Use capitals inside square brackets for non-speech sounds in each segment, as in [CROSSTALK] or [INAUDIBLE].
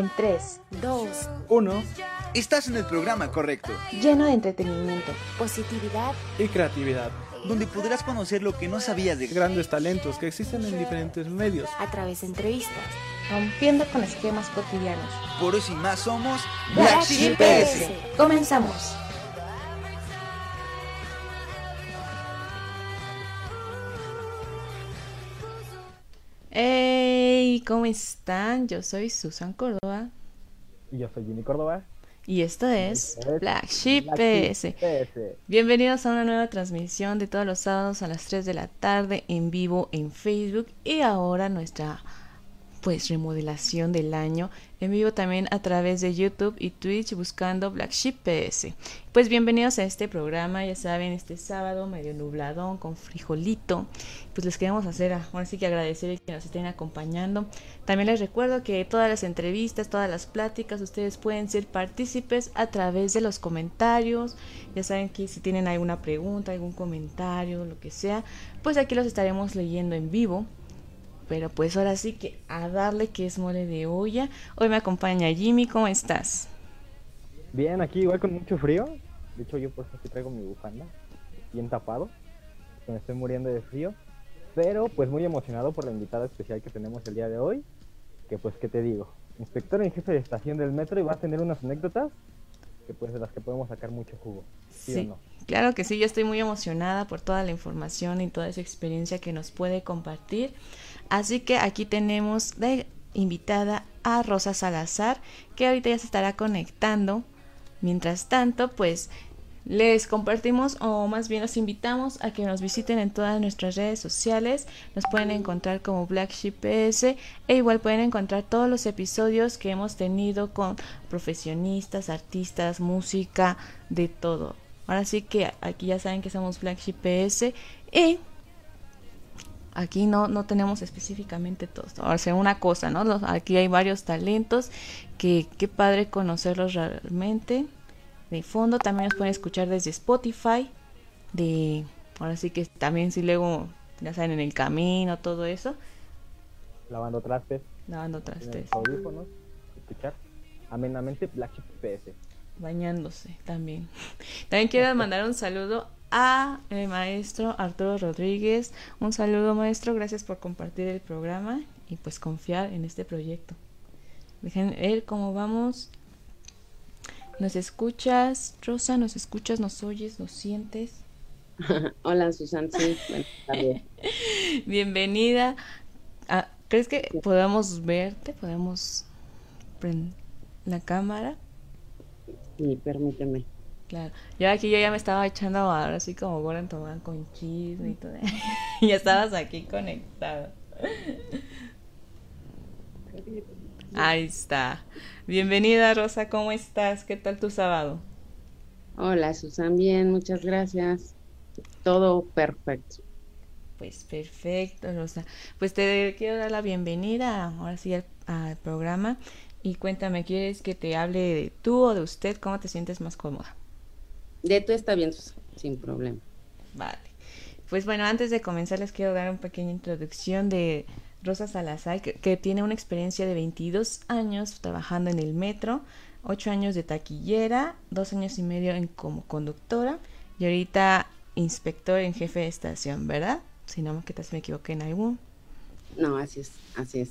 En 3, 2, 1 Estás en el programa correcto, lleno de entretenimiento, positividad y creatividad. donde podrás conocer lo que no sabías de Grandes talentos que existen en diferentes medios. a través de entrevistas. rompiendo con esquemas cotidianos. Por eso y más somos Black Sheep PS. Comenzamos. Hey, ¿cómo están? Yo soy Susan Córdoba Y yo soy Jimmy Córdoba. y esto es Black. Sheep PS. Bienvenidos a una nueva transmisión de todos los sábados a las 3 de la tarde en vivo en Facebook y ahora nuestra pues remodelación del año en vivo también a través de YouTube y Twitch buscando Black Sheep PS. Pues bienvenidos a este programa, ya saben, este sábado medio nubladón con frijolito. Pues les queremos hacer, ahora sí que agradecer que nos estén acompañando. También les recuerdo que todas las entrevistas, todas las pláticas, ustedes pueden ser partícipes a través de los comentarios. Ya saben que si tienen alguna pregunta, algún comentario, lo que sea, pues aquí los estaremos leyendo en vivo. Pero pues ahora sí que a darle que es mole de olla. Hoy me acompaña Jimmy, ¿cómo estás? Bien, aquí igual con mucho frío. De hecho, yo por eso aquí traigo mi bufanda, bien tapado. Me estoy muriendo de frío. Pero pues muy emocionado por la invitada especial que tenemos el día de hoy. Que pues, ¿qué te digo? Inspector en jefe de estación del metro y va a tener unas anécdotas que pues de las que podemos sacar mucho jugo. ¿Sí, o no? claro que sí, yo estoy muy emocionada por toda la información y toda esa experiencia que nos puede compartir. Así que aquí tenemos de invitada a Rosa Salazar, que ahorita ya se estará conectando. Mientras tanto, pues les compartimos o más bien los invitamos a que nos visiten en todas nuestras redes sociales. Nos pueden encontrar como Black Sheep PS e igual pueden encontrar todos los episodios que hemos tenido con profesionistas, artistas, música, de todo. Ahora sí que aquí ya saben que somos Black Sheep PS y aquí no, no tenemos específicamente todos. Ahora sea una cosa, ¿no? Los- aquí hay varios talentos que qué padre conocerlos realmente. De fondo también nos pueden escuchar desde Spotify. De ahora sí que también si luego ya saben en el camino todo eso, Lavando trastes, lavando trastes, audífonos, escuchar amenamente Black Sheep PS. bañándose también. [LAUGHS] También quiero [LAUGHS] mandar un saludo a el maestro Arturo Rodríguez. Un saludo maestro, gracias por compartir el programa y pues confiar en este proyecto. Dejen ver cómo vamos. ¿Nos escuchas, Rosa? ¿Nos escuchas? ¿Nos oyes? ¿Nos sientes? [LAUGHS] Hola, Susan, sí, tardes. [LAUGHS] Bienvenida. Ah, ¿Crees que podamos verte? ¿Podemos prender la cámara? Sí, permíteme. Claro. Yo aquí yo ya me estaba echando ahora así como Goran Tomán con chisme y todo. y [LAUGHS] ya estabas aquí conectado. Ahí está. Bienvenida Rosa, ¿cómo estás? ¿Qué tal tu sábado? Hola, Susan, bien, muchas gracias. Todo perfecto. Pues perfecto, Rosa. Pues te quiero dar la bienvenida ahora sí al, al programa y cuéntame, ¿quieres que te hable de tú o de usted? ¿Cómo te sientes más cómoda? De tú está bien, Susan, sin problema. Vale. Pues bueno, antes de comenzar les quiero dar una pequeña introducción de Rosa Salazar, que, que tiene una experiencia de 22 años trabajando en el metro, 8 años de taquillera, 2 años y medio en, como conductora y ahorita inspector en jefe de estación, ¿verdad? Si no, que tal si me equivoqué en algún. No, así es, así es.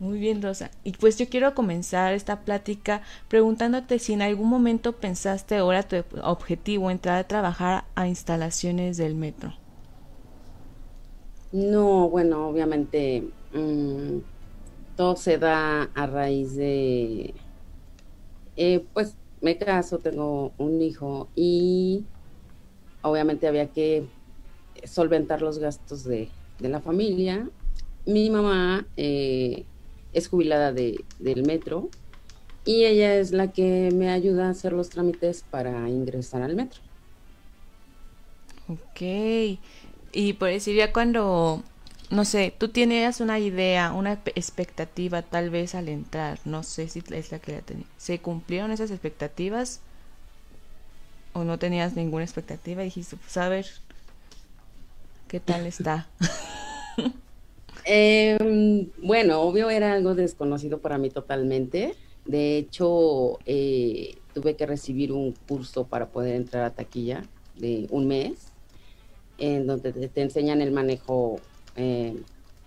Muy bien, Rosa. Y pues yo quiero comenzar esta plática preguntándote si en algún momento pensaste era tu objetivo entrar a trabajar a instalaciones del metro. No, bueno, obviamente mm, todo se da a raíz de, eh, pues me caso, tengo un hijo y obviamente había que solventar los gastos de, de la familia. Mi mamá eh, es jubilada de, del metro y ella es la que me ayuda a hacer los trámites para ingresar al metro. Ok. Y por decir, ya cuando, no sé, tú tenías una idea, una pe- expectativa tal vez al entrar, no sé si es la que la tenía. ¿Se cumplieron esas expectativas? ¿O no tenías ninguna expectativa? Y dijiste, pues a ver, ¿qué tal [LAUGHS] está? [LAUGHS] Em, bueno, obvio era algo desconocido para mí totalmente. De hecho, eh, tuve que recibir un curso para poder entrar a taquilla de un mes, en donde te, enseñan el manejo eh,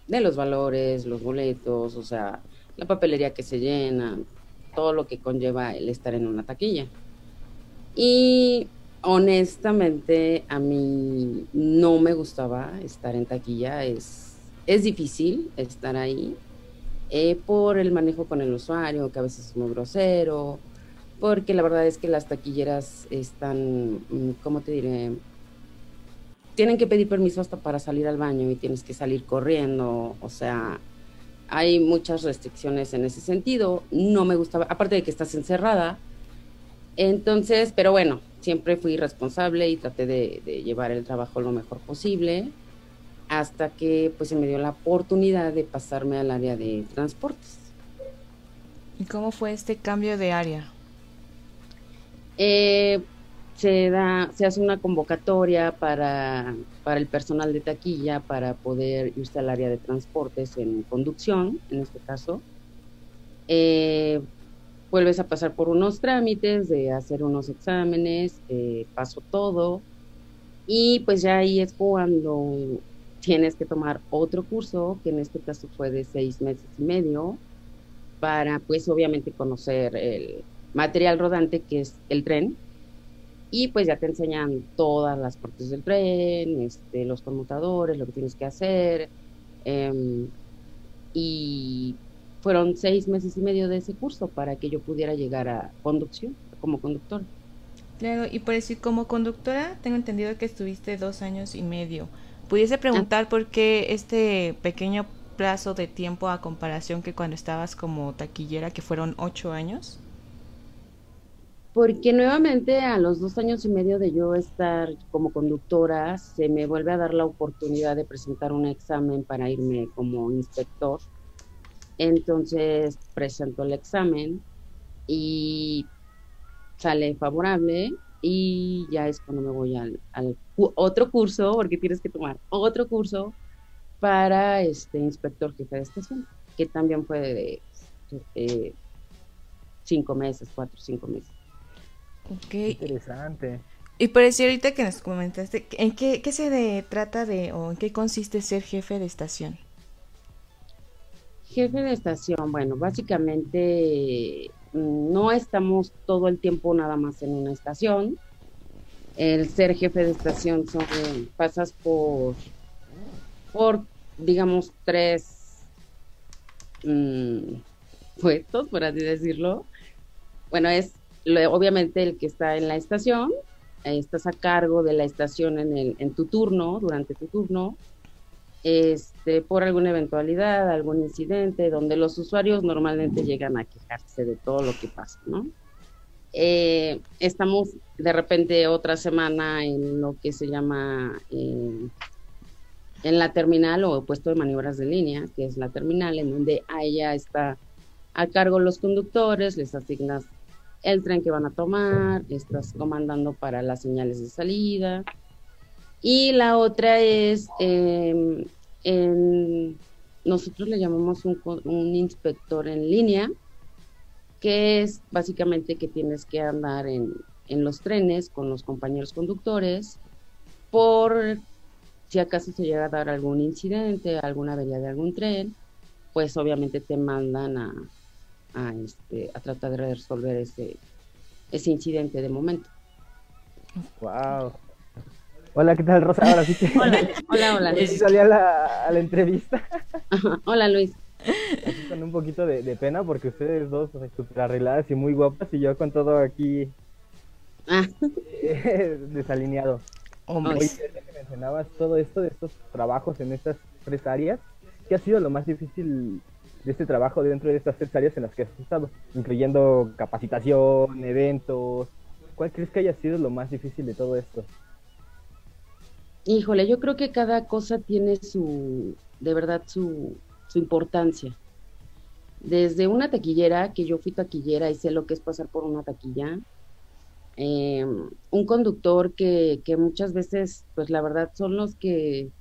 de los valores, los boletos, o sea, la papelería que se llena, todo lo que conlleva el estar en una taquilla. Y honestamente a mí no me gustaba estar en taquilla, es, es difícil estar ahí eh, por el manejo con el usuario, que a veces es muy grosero, porque la verdad es que las taquilleras están, mm, ¿cómo te diré? Tienen que pedir permiso hasta para salir al baño y tienes que salir corriendo, o sea, hay muchas restricciones en ese sentido. No me gustaba, aparte de que estás encerrada. Entonces, pero bueno, siempre fui responsable y traté de, de llevar el trabajo lo mejor posible hasta que pues se me dio la oportunidad de pasarme al área de transportes. ¿Y cómo fue este cambio de área? Eh, se da, se hace una convocatoria para, para el personal de taquilla para poder irse al área de transportes en conducción, en este caso. Eh, vuelves a pasar por unos trámites, de hacer unos exámenes, eh, paso todo, y pues ya ahí es cuando tienes que tomar otro curso, que en este caso fue de seis meses y medio, para pues obviamente conocer el material rodante que es el tren, y pues ya te enseñan todas las partes del tren, este, los conmutadores, lo que tienes que hacer. em, y fueron seis meses y medio de ese curso para que yo pudiera llegar a conducción como conductor. Claro, y por decir, como conductora, tengo entendido que estuviste dos años y medio. ¿Pudiese preguntar por qué este pequeño plazo de tiempo a comparación que cuando estabas como taquillera, que fueron ocho años? Porque nuevamente a los dos años y medio de yo estar como conductora, se me vuelve a dar la oportunidad de presentar un examen para irme como inspector. Entonces presento el examen y sale favorable y ya es cuando me voy al, al otro curso, porque tienes que tomar otro curso para este inspector jefe de estación, que también fue de eh, cinco meses, cuatro o cinco meses. Ok. Interesante. Y por decir ahorita que nos comentaste, ¿en qué, qué se de- trata de o en qué consiste ser jefe de estación? Jefe de estación, bueno, básicamente mm, no estamos todo el tiempo nada más en una estación. El ser jefe de estación son, pasas por, por, digamos, tres mm, puestos, por así decirlo. Bueno, es lo- obviamente el que está en la estación, eh, estás a cargo de la estación en, el, en tu turno, durante tu turno este, por alguna eventualidad, algún incidente, donde los usuarios normalmente llegan a quejarse de todo lo que pasa, ¿no? Eh, estamos de repente otra semana en lo que se llama eh, en la terminal o puesto de maniobras de línea, que es la terminal, en donde a ella está a cargo los conductores, les asignas el tren que van a tomar, estás comandando para las señales de salida, y la otra es, eh, nosotros le llamamos un, un inspector en línea, que es básicamente que tienes que andar en, en los trenes con los compañeros conductores por si acaso se llega a dar algún incidente, alguna avería de algún tren, pues obviamente te mandan a, a, este, a tratar de resolver ese, ese incidente de momento. Wow. Hola, ¿qué tal, Rosa? Ahora sí que [LAUGHS] Hola, hola, hola. [LAUGHS] sí salí a la, a la entrevista Ajá, Hola Luis. Así con un poquito de, de pena porque ustedes dos o sea, súper arregladas y muy guapas y yo con todo aquí Ah, eh, [LAUGHS] desalineado. Hombre. Oye, que mencionabas todo esto de estos trabajos en estas tres áreas, ¿qué ha sido lo más difícil de este trabajo dentro de estas tres áreas en las que has estado? Incluyendo capacitación, eventos. ¿Cuál crees que haya sido lo más difícil de todo esto? híjole, yo creo que cada cosa tiene su, de verdad, su, su importancia. Desde una taquillera, que yo fui taquillera y sé lo que es pasar por una taquilla, eh, un conductor que, que muchas veces, pues la verdad, son los que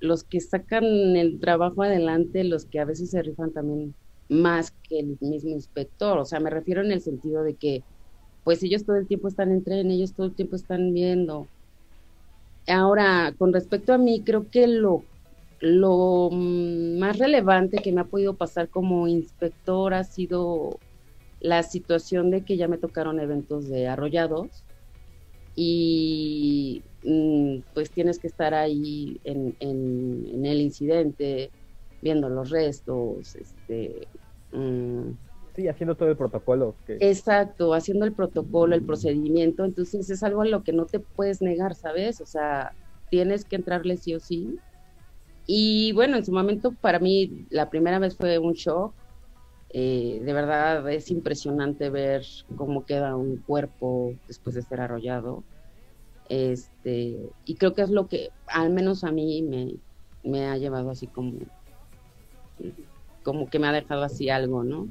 los que sacan el trabajo adelante, los que a veces se rifan también más que el mismo inspector. O sea, me refiero en el sentido de que, pues ellos todo el tiempo están en tren, ellos todo el tiempo están viendo. Ahora, con respecto a mí, creo que lo, lo mm, más relevante que me ha podido pasar como inspector ha sido la situación de que ya me tocaron eventos de arrollados y mm, pues tienes que estar ahí en, en, el incidente, viendo los restos, este... Mm. sí, haciendo todo el protocolo. Exacto, haciendo el protocolo, el procedimiento, entonces es algo a lo que no te puedes negar, ¿sabes? O sea, tienes que entrarle sí o sí. Y bueno, en su momento para mí la primera vez fue un shock, eh, de verdad es impresionante ver cómo queda un cuerpo después de ser arrollado. Este, y creo que es lo que al menos a mí me, me ha llevado así como, como que me ha dejado así algo, ¿no?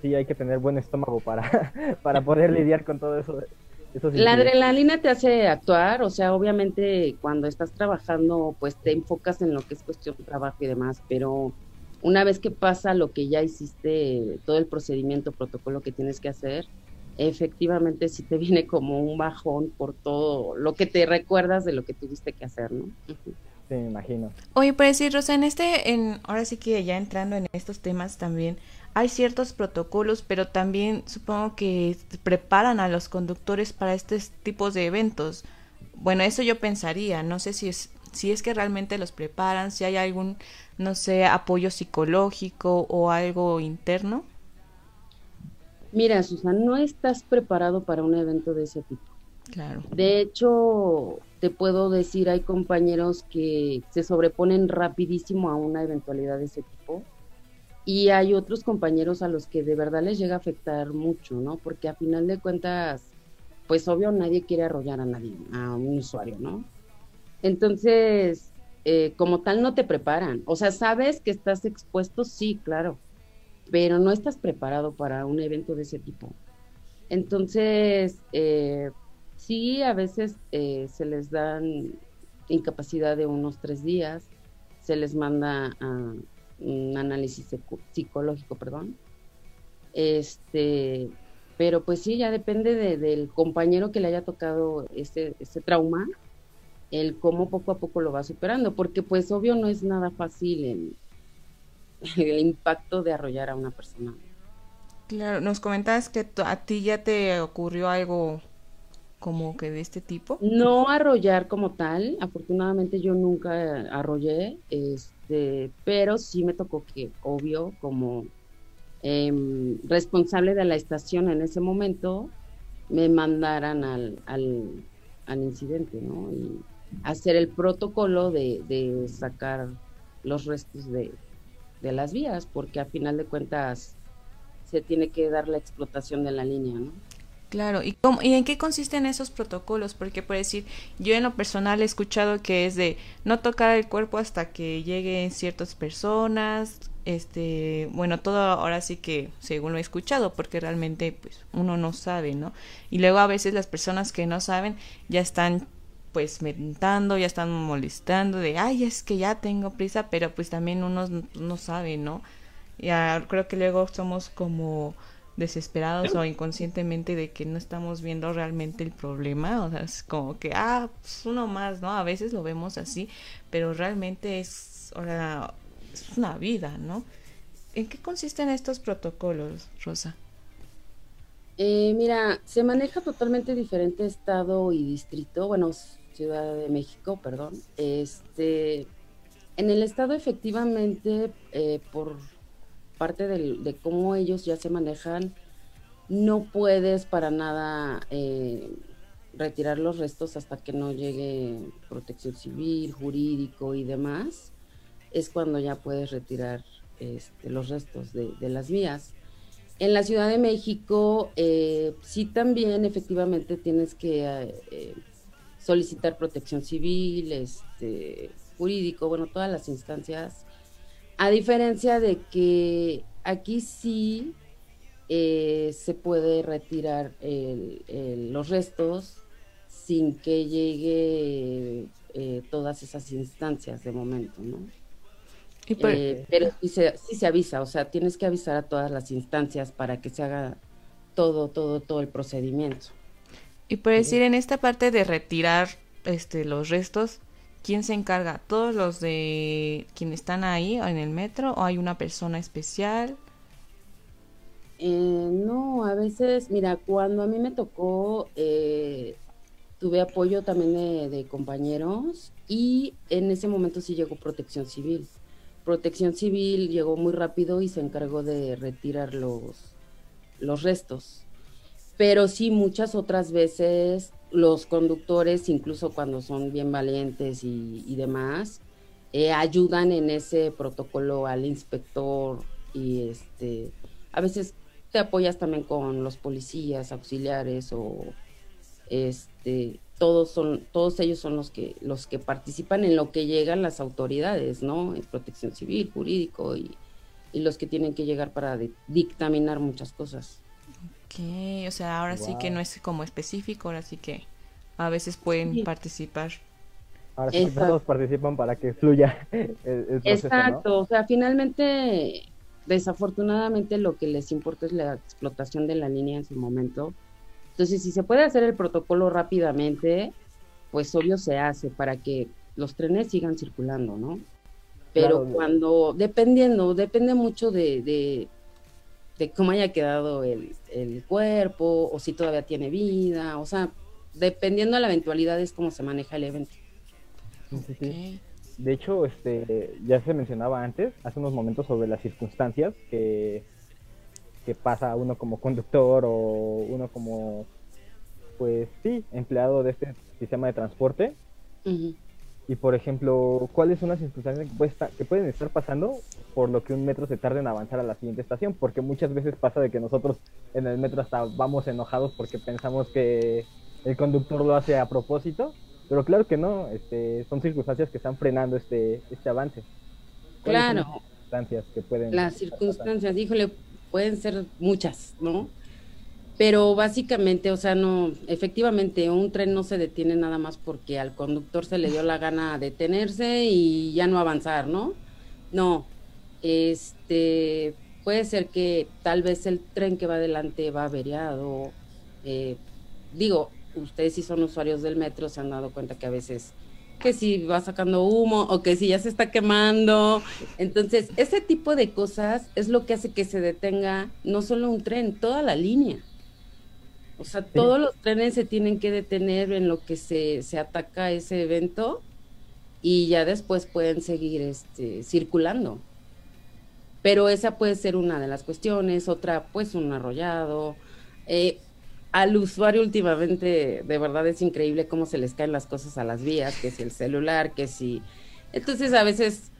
Sí, hay que tener buen estómago para, [LAUGHS] para poder lidiar con todo eso. La adrenalina te hace actuar, o sea, obviamente cuando estás trabajando, pues te enfocas en lo que es cuestión de trabajo y demás, pero una vez que pasa lo que ya hiciste, todo el procedimiento, protocolo que tienes que hacer, efectivamente sí te [LAUGHS] viene como un bajón por todo lo que te recuerdas de lo que tuviste que hacer, ¿no? Sí, me imagino. Oye, pues sí, Rosa, en este, en, ahora sí que ya entrando en estos temas también, hay ciertos protocolos, pero también supongo que preparan a los conductores para estos tipos de eventos. Bueno, eso yo pensaría, no sé si es, si es que realmente los preparan, si hay algún no sé, apoyo psicológico o algo interno? Mira, Susan, no estás preparado para un evento de ese tipo. Claro. De hecho, te puedo decir, hay compañeros que se sobreponen rapidísimo a una eventualidad de ese tipo y hay otros compañeros a los que de verdad les llega a afectar mucho, ¿no? Porque a final de cuentas, pues obvio nadie quiere arrollar a nadie, a un usuario, ¿no? Entonces, eh, como tal no te preparan. O sea, sabes que estás expuesto, sí, claro, pero no estás preparado para un evento de ese tipo. Entonces, eh, sí, a veces eh, se les dan incapacidad de unos tres días, se les manda a un análisis psicológico, perdón. Este, pero pues sí, ya depende del compañero que le haya tocado ese, ese trauma el cómo poco a poco lo va superando, porque pues obvio no es nada fácil el, el impacto de arrollar a una persona. Claro, nos comentabas que a ti ya te ocurrió algo como que de este tipo. No arrollar como tal, afortunadamente yo nunca arrollé, este, pero sí me tocó que, obvio, como em, responsable de la estación en ese momento, me mandaran al, al, al incidente, ¿no? Y hacer el protocolo de, sacar los restos de, las vías, porque a final de cuentas se tiene que dar la explotación de la línea, ¿no? Claro, ¿y, cómo, ¿y en qué consisten esos protocolos? Porque por decir, yo en lo personal he escuchado que es de no tocar el cuerpo hasta que lleguen ciertas personas, este, bueno, todo ahora sí que según lo he escuchado, porque realmente pues uno no sabe, ¿no? Y luego a veces las personas que no saben ya están pues mentando, ya están molestando de, ay, es que ya tengo prisa, pero pues también uno no sabe, ¿no? Ya creo que luego somos como desesperados o inconscientemente de que no estamos viendo realmente el problema, o sea, es como que, ah, pues uno más, ¿no? A veces lo vemos así, pero realmente es, ahora, es una vida, ¿no? ¿En qué consisten estos protocolos, Rosa? Eh, mira, se maneja totalmente diferente estado y distrito. Bueno, Ciudad de México, perdón. Este, en el estado efectivamente, eh, por parte de cómo ellos ya se manejan, no puedes para nada eh, retirar los restos hasta que no llegue protección civil, jurídico y demás. Es cuando ya puedes retirar este, los restos de, las vías. En la Ciudad de México, eh, sí también efectivamente tienes que solicitar protección civil, este, jurídico, bueno, todas las instancias. A diferencia de que aquí sí eh, se puede retirar los restos sin que llegue eh, todas esas instancias de momento, ¿no? Y por- Eh, pero sí se, sí se avisa, o sea, tienes que avisar a todas las instancias para que se haga todo, todo, todo el procedimiento. Y por decir, en esta parte de retirar este los restos, ¿quién se encarga? ¿Todos los de quienes están ahí en el metro o hay una persona especial? Eh, no, a veces, mira, cuando a mí me tocó, eh, tuve apoyo también de, de compañeros y en ese momento sí llegó protección civil. Protección civil llegó muy rápido y se encargó de retirar los, los restos. Pero sí, muchas otras veces los conductores, incluso cuando son bien valientes y, demás, eh, ayudan en ese protocolo al inspector y este, a veces te apoyas también con los policías auxiliares o este todos son todos ellos son los que los que participan en lo que llegan las autoridades no en protección civil jurídico y, y los que tienen que llegar para di- dictaminar muchas cosas Que, o sea, ahora sí que no es como específico, ahora sí que a veces pueden Sí. participar. Ahora sí todos participan para que fluya [LAUGHS] el, el proceso, exacto ¿no? o sea finalmente desafortunadamente lo que les importa es la explotación de la línea en su momento entonces si se puede hacer el protocolo rápidamente pues obvio se hace para que los trenes sigan circulando no pero Claro. cuando dependiendo depende mucho de, de, de cómo haya quedado el, el cuerpo o si todavía tiene vida o sea dependiendo de la eventualidad es cómo se maneja el evento Sí, sí, sí. Ok. De hecho, este, ya se mencionaba antes, hace unos momentos, sobre las circunstancias que, que pasa uno como conductor o uno como, pues sí, empleado de este sistema de transporte. Ujú. Y por ejemplo, ¿cuáles son las circunstancias que, puede estar- que pueden estar pasando por lo que un metro se tarde en avanzar a la siguiente estación? Porque muchas veces pasa de que nosotros en el metro hasta vamos enojados porque pensamos que el conductor lo hace a propósito, pero claro que no, este, son circunstancias que están frenando este, este avance. ¿Cuáles son Claro. las circunstancias que pueden Las circunstancias, híjole, pueden ser muchas, ¿no? Pero básicamente, o sea, no, efectivamente, un tren no se detiene nada más porque al conductor se le dio la gana detenerse y ya no avanzar, ¿no? No, este, puede ser que tal vez el tren que va adelante va averiado. eh, digo, ustedes si son usuarios del metro se han dado cuenta que a veces que si va sacando humo o que si ya se está quemando. Entonces, ese tipo de cosas es lo que hace que se detenga no solo un tren, toda la línea. O sea, todos los trenes se tienen que detener en lo que se, se ataca ese evento y ya después pueden seguir este, circulando. Pero esa puede ser una de las cuestiones, otra pues un arrollado. Eh, al usuario últimamente de verdad es increíble cómo se les caen las cosas a las vías, que si el celular, que si... Entonces a veces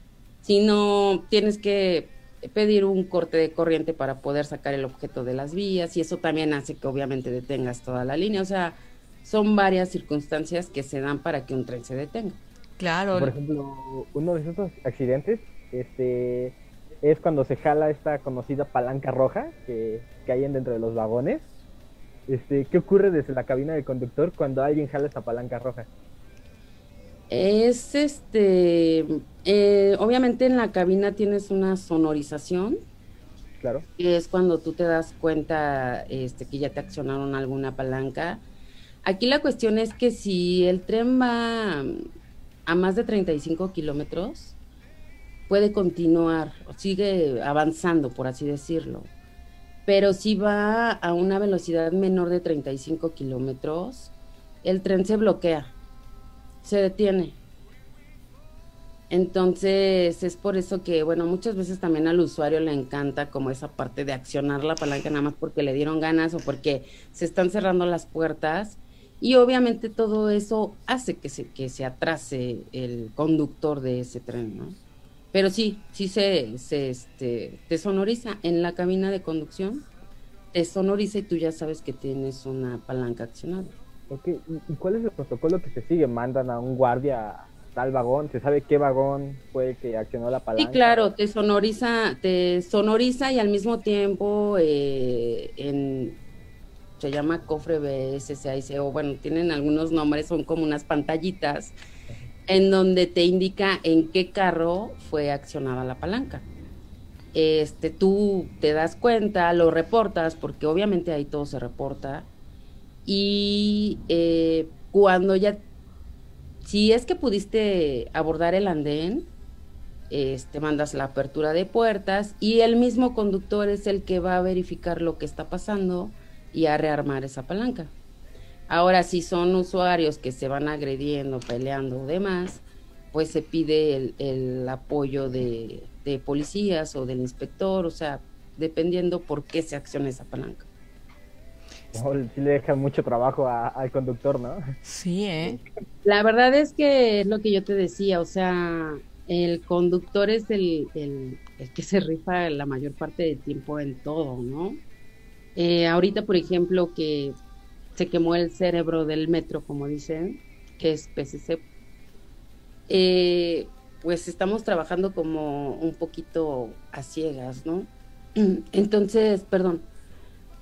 si no tienes que pedir un corte de corriente para poder sacar el objeto de las vías y eso también hace que obviamente detengas toda la línea. O sea, son varias circunstancias que se dan para que un tren se detenga. Claro, Por ejemplo, uno de esos accidentes este, es cuando se jala esta conocida palanca roja que, que hay dentro de los vagones. Este, ¿Qué ocurre desde la cabina del conductor cuando alguien jala esta palanca roja? Es este, eh, obviamente en la cabina tienes una sonorización, Claro. que es cuando tú te das cuenta este, que ya te accionaron alguna palanca. Aquí la cuestión es que si el tren va a más de 35 kilómetros, puede continuar, sigue avanzando, por así decirlo. Pero si va a una velocidad menor de 35 kilómetros, el tren se bloquea, se detiene. Entonces es por eso que, bueno, muchas veces también al usuario le encanta como esa parte de accionar la palanca nada más porque le dieron ganas o porque se están cerrando las puertas. Y obviamente todo eso hace que se, que se atrase el conductor de ese tren, ¿no? Pero sí, sí se, se este, te sonoriza en la cabina de conducción, te sonoriza y tú ya sabes que tienes una palanca accionada. ¿Y, cuál es el protocolo que se sigue? ¿Mandan a un guardia a tal vagón? ¿Se sabe qué vagón fue el que accionó la Sí, palanca? claro, te sonoriza, te sonoriza y al mismo tiempo eh, en se llama cofre BSCIC o bueno, tienen algunos nombres, son como unas pantallitas en donde te indica en qué carro fue accionada la palanca. Este, tú te das cuenta, lo reportas, porque obviamente ahí todo se reporta. Y eh, cuando ya, si es que pudiste abordar el andén, este, mandas la apertura de puertas y el mismo conductor es el que va a verificar lo que está pasando y a rearmar esa palanca. Ahora, si son usuarios que se van agrediendo, peleando o demás, pues se pide el, apoyo de, de, policías o del inspector, o sea, dependiendo por qué se acciona esa palanca. Oh, sí le deja mucho trabajo a, al conductor, ¿no? Sí, ¿eh? La verdad es que es lo que yo te decía, o sea, el conductor es el, el, el que se rifa la mayor parte del tiempo en todo, ¿no? Eh, ahorita, por ejemplo, que se quemó el cerebro del metro, como dicen, que es PCC, eh, pues estamos trabajando como un poquito a ciegas, ¿no? [CLEARS THROAT] Entonces, perdón,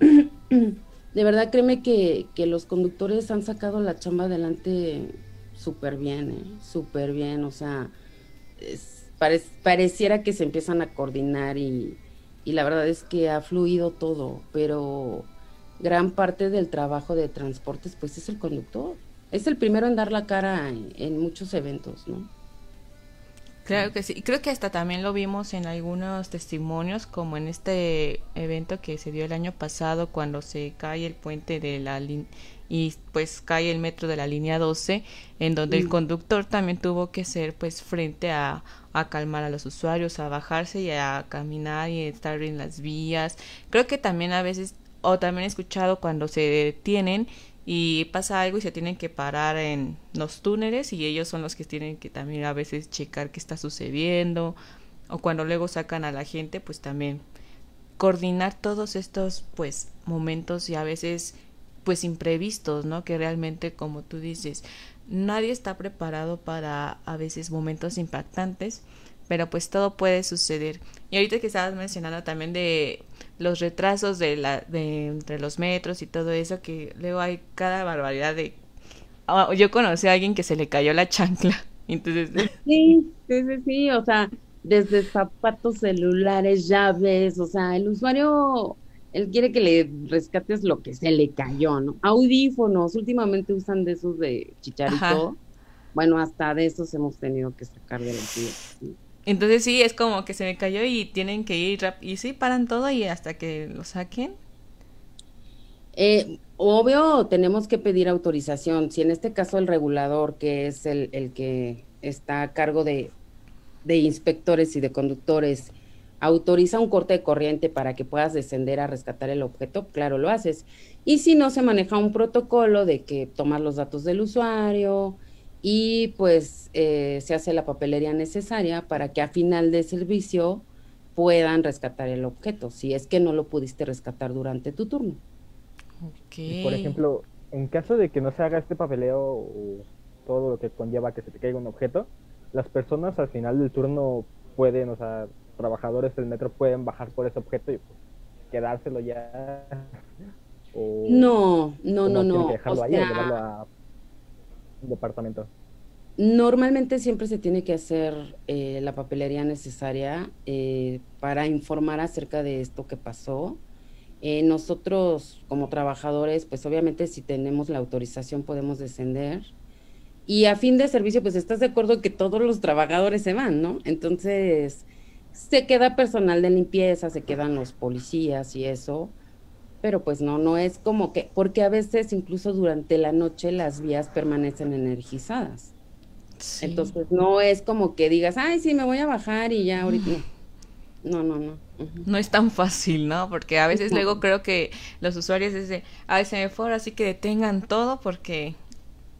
[CLEARS THROAT] de verdad créeme que, que, los conductores han sacado la chamba adelante súper bien, ¿eh? súper bien, o sea, pareciera que se empiezan a coordinar y, y la verdad es que ha fluido todo, pero gran parte del trabajo de transportes pues es el conductor. Es el primero en dar la cara en, en muchos eventos, ¿no? Claro que sí. Y creo que hasta también lo vimos en algunos testimonios, como en este evento que se dio el año pasado cuando se cae el puente de la y pues cae el metro de la línea 12, en donde mm. el conductor también tuvo que ser pues frente a, a calmar a los usuarios, a bajarse y a caminar y estar en las vías. Creo que también a veces, o también he escuchado cuando se detienen y pasa algo y se tienen que parar en los túneles y ellos son los que tienen que también a veces checar qué está sucediendo o cuando luego sacan a la gente pues también coordinar todos estos pues momentos y a veces pues imprevistos, ¿no? Que realmente como tú dices, nadie está preparado para a veces momentos impactantes, pero pues todo puede suceder. Y ahorita que estabas mencionando también de los retrasos de la de entre los metros y todo eso que luego hay cada barbaridad de oh, yo conocí a alguien que se le cayó la chancla [LAUGHS] entonces sí sí sí sí o sea desde zapatos celulares llaves o sea el usuario él quiere que le rescates lo que se le cayó no audífonos últimamente usan de esos de chicharito Ajá. bueno hasta de esos hemos tenido que sacar de los días ¿sí? Entonces sí, es como que se me cayó y tienen que ir rap y sí, paran todo y hasta que lo saquen. Eh, obvio, tenemos que pedir autorización. Si en este caso el regulador, que es el, el que está a cargo de, de, inspectores y de conductores, autoriza un corte de corriente para que puedas descender a rescatar el objeto, claro, lo haces. Y si no, se maneja un protocolo de que tomas los datos del usuario, y pues eh, se hace la papelería necesaria para que a final de servicio puedan rescatar el objeto, si es que no lo pudiste rescatar durante tu turno. Okay. Por ejemplo, en caso de que no se haga este papeleo o todo lo que conlleva que se te caiga un objeto, las personas al final del turno pueden, o sea, trabajadores del metro pueden bajar por ese objeto y pues, quedárselo ya. [LAUGHS] O, no, no, no, no. O ahí sea... o llevarlo a departamento? Normalmente siempre se tiene que hacer eh, la papelería necesaria eh, para informar acerca de esto que pasó. Eh, nosotros como trabajadores, pues obviamente si tenemos la autorización podemos descender. Y a fin de servicio, pues estás de acuerdo que todos los trabajadores se van, ¿no? Entonces, se queda personal de limpieza, se quedan los policías y eso pero pues no, no es como que, porque a veces incluso durante la noche las vías permanecen energizadas. Sí. Entonces no es como que digas, ay, sí, me voy a bajar y ya ahorita. No, no, no. Uh -huh. No es tan fácil, ¿no? Porque a veces luego creo que los usuarios dicen, ay, se me fue, así que detengan todo porque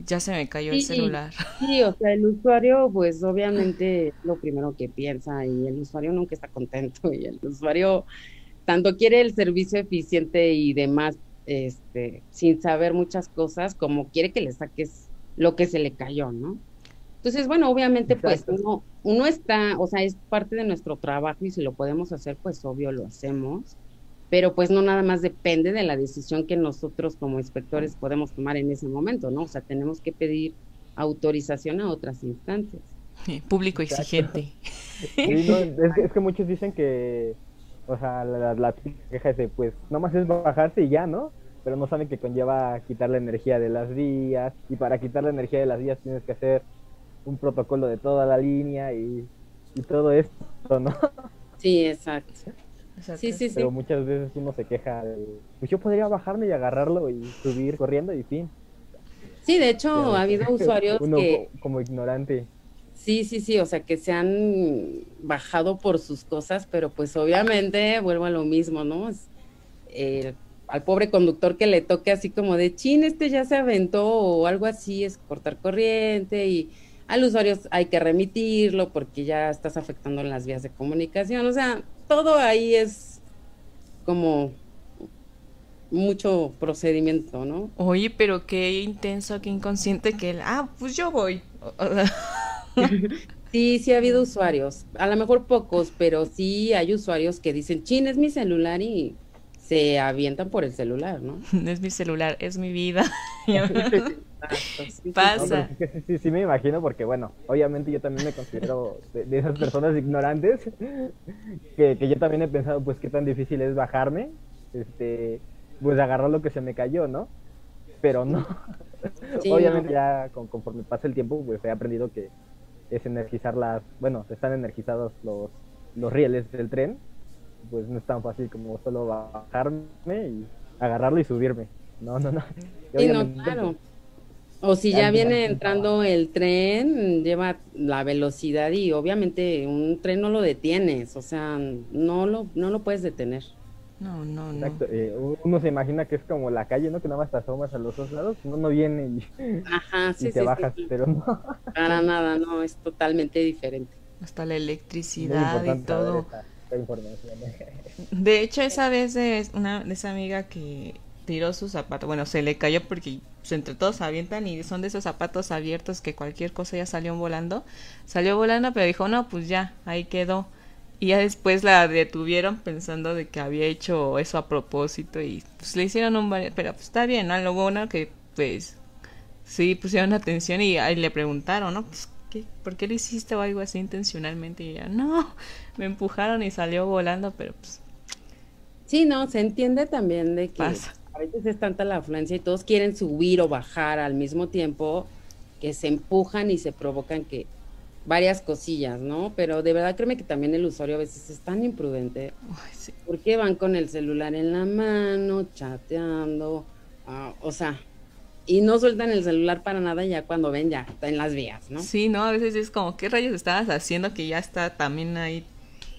ya se me cayó sí, el celular. Sí, o sea, el usuario, pues obviamente es lo primero que piensa y el usuario nunca está contento y el usuario tanto quiere el servicio eficiente y demás, este, sin saber muchas cosas, como quiere que le saques lo que se le cayó, ¿no? Entonces, bueno, obviamente, Exacto. pues uno, uno está, o sea, es parte de nuestro trabajo y si lo podemos hacer, pues obvio lo hacemos, pero pues no nada más depende de la decisión que nosotros como inspectores podemos tomar en ese momento, ¿no? O sea, tenemos que pedir autorización a otras instancias. [LAUGHS] Público exigente. Sí, no, es, que, es que muchos dicen que, o sea, la, la queja es de, pues, nomás es bajarse y ya, ¿no? Pero no saben que conlleva quitar la energía de las vías, y para quitar la energía de las vías tienes que hacer un protocolo de toda la línea y, y todo esto, ¿no? Sí, exacto. Sí, sí, sí. Pero muchas veces uno se queja de, pues yo podría bajarme y agarrarlo y subir corriendo y fin. Sí, de hecho, ha habido [LAUGHS] usuarios uno que... como ignorante. Sí, sí, sí, o sea, que se han bajado por sus cosas, pero pues obviamente vuelvo a lo mismo, ¿no? Eh, al pobre conductor que le toque así como de, chin, este ya se aventó o algo así, es cortar corriente y al usuario hay que remitirlo porque ya estás afectando las vías de comunicación, o sea, todo ahí es como mucho procedimiento, ¿no? Oye, pero qué intenso, qué inconsciente que él, ah, pues yo voy. [LAUGHS] sí, sí ha habido usuarios, a lo mejor pocos, pero sí hay usuarios que dicen, chin, es mi celular y se avientan por el celular, ¿no? No [LAUGHS] es mi celular, es mi vida. Pasa. sí, sí, me imagino porque, bueno, obviamente yo también me considero de, esas personas ignorantes, que, que, yo también he pensado, pues, qué tan difícil es bajarme, este, pues, agarrar lo que se me cayó, ¿no? Pero no. Obviamente ya conforme pasa el tiempo, pues, he aprendido que es energizar las, bueno, están energizados los, los rieles del tren, pues no es tan fácil como solo bajarme y agarrarlo y subirme. No, no, no. Sí, no, claro. O si ya viene entrando el tren, lleva la velocidad y obviamente un tren no lo detienes, o sea, no lo, no lo puedes detener. No, no, no. Eh, uno se imagina que es como la calle, ¿no? Que nada más te asomas a los dos lados, uno no viene y, Ajá, [LAUGHS] sí, te bajas, pero no. Para nada, no, es totalmente diferente. Hasta la electricidad y todo. [LAUGHS] De hecho, esa vez de una de esa amiga que tiró su zapato. Bueno, se le cayó porque entre todos avientan y son de esos zapatos abiertos que cualquier cosa ya salió volando. Salió volando, pero dijo, no, pues ya, ahí quedó. Y ya después la detuvieron pensando de que había hecho eso a propósito y pues le hicieron un... Pero pues está bien, ¿no? Lo bueno que pues sí pusieron atención y ahí le preguntaron, ¿no? Pues, ¿qué? ¿Por qué lo hiciste o algo así intencionalmente? Y ella, no, [LAUGHS] me empujaron y salió volando, pero pues... Sí, no, se entiende también de que... Pasa a veces es tanta la afluencia y todos quieren subir o bajar al mismo tiempo que se empujan y se provocan que varias cosillas, ¿no? Pero de verdad créeme que también el usuario a veces es tan imprudente. Porque van con el celular en la mano, chateando, ah, o sea, y no sueltan el celular para nada ya cuando ven ya está en las vías, ¿no? Sí, no, a veces es como, ¿qué rayos estabas haciendo que ya está también ahí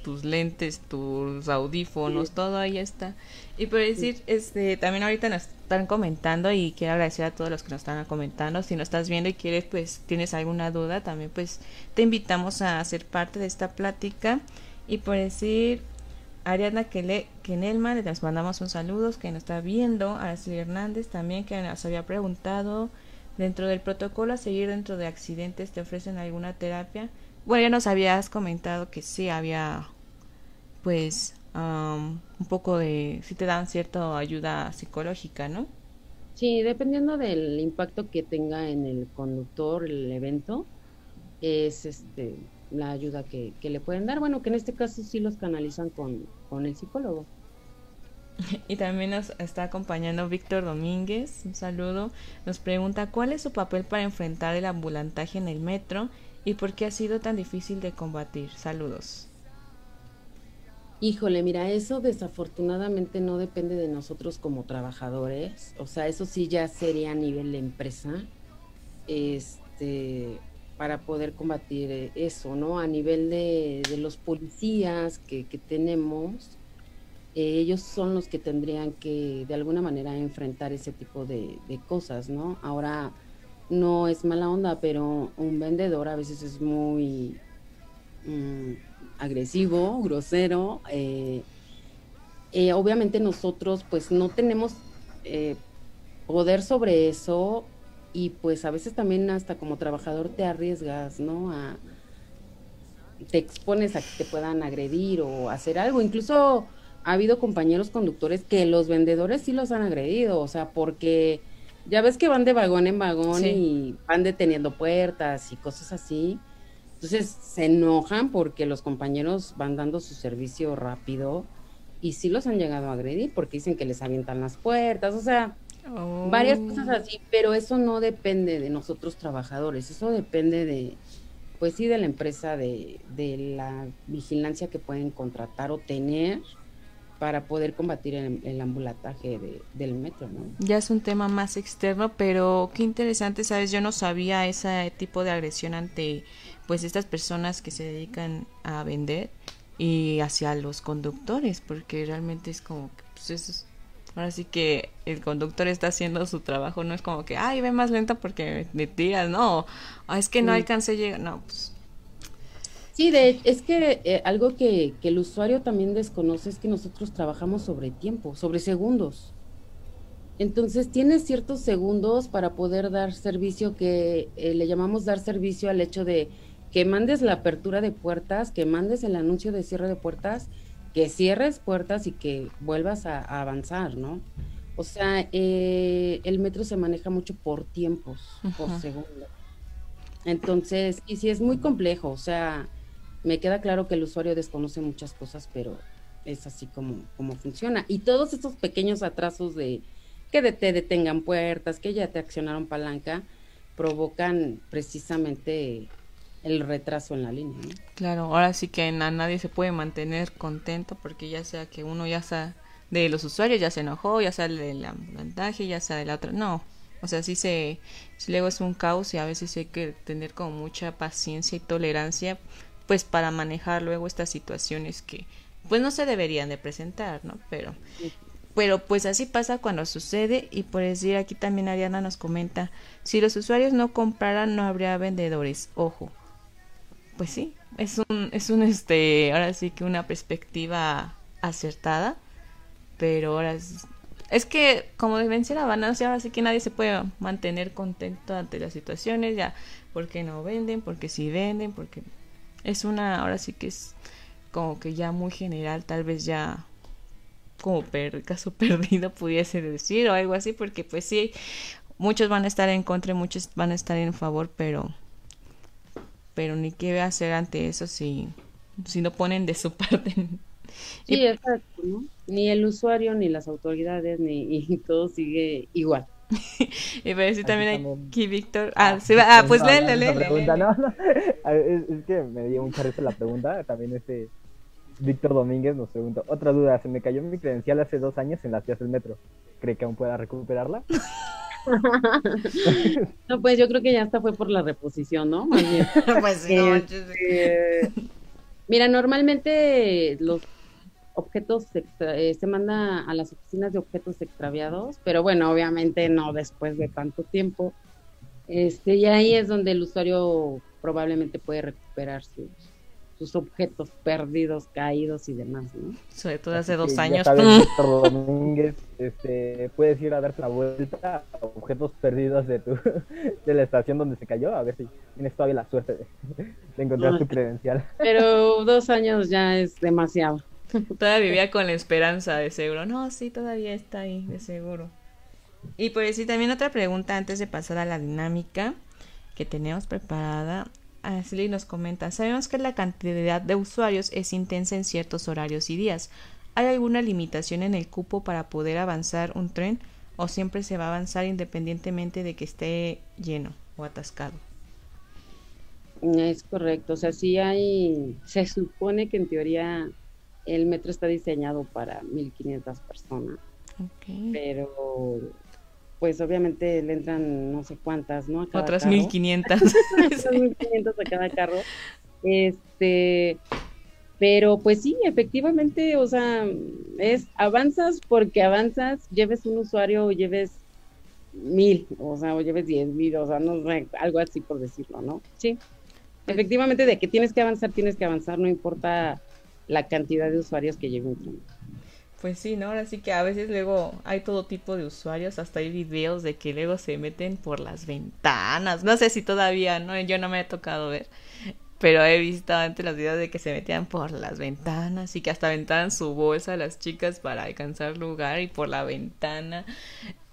tus lentes, tus audífonos, todo ahí está. Y por decir, este, también ahorita nos están comentando y quiero agradecer a todos los que nos están comentando. Si nos estás viendo y quieres, pues, tienes alguna duda, también, pues, te invitamos a ser parte de esta plática. Y por decir, Ariadna Kenelman, les mandamos un saludo, que nos está viendo. Araceli Hernández también, que nos había preguntado, dentro del protocolo a seguir dentro de accidentes, ¿te ofrecen alguna terapia? Bueno, ya nos habías comentado que sí había, pues, un poco de, sí te dan cierta ayuda psicológica, ¿no? Sí, dependiendo del impacto que tenga en el conductor el evento, es este la ayuda que, que le pueden dar. Bueno, que en este caso sí los canalizan con, con el psicólogo. [LAUGHS] Y también nos está acompañando Víctor Domínguez, un saludo. Nos pregunta cuál es su papel para enfrentar el ambulantaje en el metro ¿Y por qué ha sido tan difícil de combatir? Saludos. Híjole, mira, eso desafortunadamente no depende de nosotros como trabajadores. O sea, eso sí ya sería a nivel de empresa. Este, para poder combatir eso, ¿no? A nivel de, los policías que, tenemos, eh, ellos son los que tendrían que de alguna manera enfrentar ese tipo de, de cosas, ¿no? Ahora, no es mala onda, pero un vendedor a veces es muy mm, agresivo, grosero. Eh, eh, obviamente nosotros pues no tenemos eh, poder sobre eso y pues a veces también hasta como trabajador te arriesgas, ¿no? A, te expones a que te puedan agredir o hacer algo. Incluso ha habido compañeros conductores que los vendedores sí los han agredido, o sea, porque ya ves que van de vagón en vagón Sí. y van deteniendo puertas y cosas así. Entonces se enojan porque los compañeros van dando su servicio rápido y sí los han llegado a agredir porque dicen que les avientan las puertas, o sea, Oh. varias cosas así, pero eso no depende de nosotros trabajadores, eso depende de, pues sí, de la empresa, de, de la vigilancia que pueden contratar o tener para poder combatir el, el ambulataje de- del metro, ¿no? Ya es un tema más externo, pero qué interesante, ¿sabes? Yo no sabía ese tipo de agresión ante pues estas personas que se dedican a vender y hacia los conductores, porque realmente es como que pues eso es- ahora sí que el conductor está haciendo su trabajo, no es como que, ay, ve más lento porque me tiras, no, "Ah, es que no Sí. alcancé a llegar, no, pues Sí, de, es que eh, algo que, que el usuario también desconoce es que nosotros trabajamos sobre tiempo, sobre segundos. Entonces tienes ciertos segundos para poder dar servicio que eh, le llamamos dar servicio al hecho de que mandes la apertura de puertas, que mandes el anuncio de cierre de puertas, que cierres puertas y que vuelvas a, a avanzar, ¿no? O sea, eh, el metro se maneja mucho por tiempos, por segundo. Entonces, y sí es muy complejo, o sea, me queda claro que el usuario desconoce muchas cosas, pero es así como, como funciona. Y todos estos pequeños atrasos de que de- te detengan puertas, que ya te accionaron palanca, provocan precisamente el retraso en la línea. ¿no? Claro, ahora sí que a nadie se puede mantener contento porque ya sea que uno ya sea de los usuarios ya se enojó, ya sea del ambulantaje, ya sea de la otra, no. O sea, sí se, sí luego es un caos y a veces hay que tener como mucha paciencia y tolerancia pues para manejar luego estas situaciones que pues no se deberían de presentar, ¿no? Pero pero pues así pasa cuando sucede y por decir aquí también Ariana nos comenta, si los usuarios no compraran no habría vendedores, ojo. Pues sí, es un es un este, ahora sí que una perspectiva acertada, pero ahora es, es que como ¿no? O sea, ahora sí que nadie se puede mantener contento ante las situaciones, ya porque no venden, porque sí venden, porque es una ahora sí que es como que ya muy general, tal vez ya como per, caso [LAUGHS] perdido pudiese decir o algo así, porque pues sí, muchos van a estar en contra y muchos van a estar en favor, pero pero ni qué hacer ante eso si, si no ponen de su [LAUGHS] parte. Sí, Y- exacto, ¿no? Ni el usuario, ni las autoridades, ni y [LAUGHS] todo sigue igual. [LAUGHS] Y pero sí también hay aquí Víctor. Ah, sí, va- ah, pues léele, léele, pregunta, no, no. Es, es que me dio mucha risa la pregunta. También este Víctor Domínguez nos pregunta, otra duda, se me cayó mi credencial hace dos años en las vías del metro. ¿Cree que aún pueda recuperarla? [LAUGHS] No, pues yo creo que ya hasta fue por la reposición, ¿no? [LAUGHS] Pues sí, no Este. Mira, normalmente los objetos extra- eh, se manda a las oficinas de objetos extraviados, pero bueno, obviamente no después de tanto tiempo. Este, y ahí es donde el usuario probablemente puede recuperar sus, sus objetos perdidos, caídos y demás, ¿no? Sobre todo hace dos que ya años. sabes, [LAUGHS] Víctor Domínguez, este, puedes ir a darte la vuelta a objetos perdidos de tu [LAUGHS] de la estación donde se cayó, a ver si tienes todavía la suerte de, de encontrar tu credencial. Pero [LAUGHS] dos años ya es demasiado. Todavía vivía con la esperanza de seguro. No, sí, todavía está ahí, de seguro. Y pues sí, también otra pregunta antes de pasar a la dinámica que tenemos preparada. Ashley nos comenta, sabemos que la cantidad de usuarios es intensa en ciertos horarios y días. ¿Hay alguna limitación en el cupo para poder avanzar un tren o siempre se va a avanzar independientemente de que esté lleno o atascado? Es correcto, o sea, sí hay, se supone que en teoría el metro está diseñado para 1500 personas, Ok. pero pues obviamente le entran no sé cuántas, ¿no? A cada Otras carro. 1500. Son 1500 a cada carro. Este, pero pues sí, efectivamente, o sea, es avanzas porque avanzas, lleves un usuario o lleves mil, o sea, o lleves diez mil, o sea, no sé, algo así por decirlo, ¿no? Sí. Efectivamente, de que tienes que avanzar, tienes que avanzar, no importa la cantidad de usuarios que lleve un tren. Pues sí, ¿no? Ahora sí que a veces luego hay todo tipo de usuarios, hasta hay videos de que luego se meten por las ventanas. No sé si todavía, ¿no? Yo no me he tocado ver. Pero he visto antes los videos de que se metían por las ventanas y que hasta aventaban su bolsa a las chicas para alcanzar lugar y por la ventana.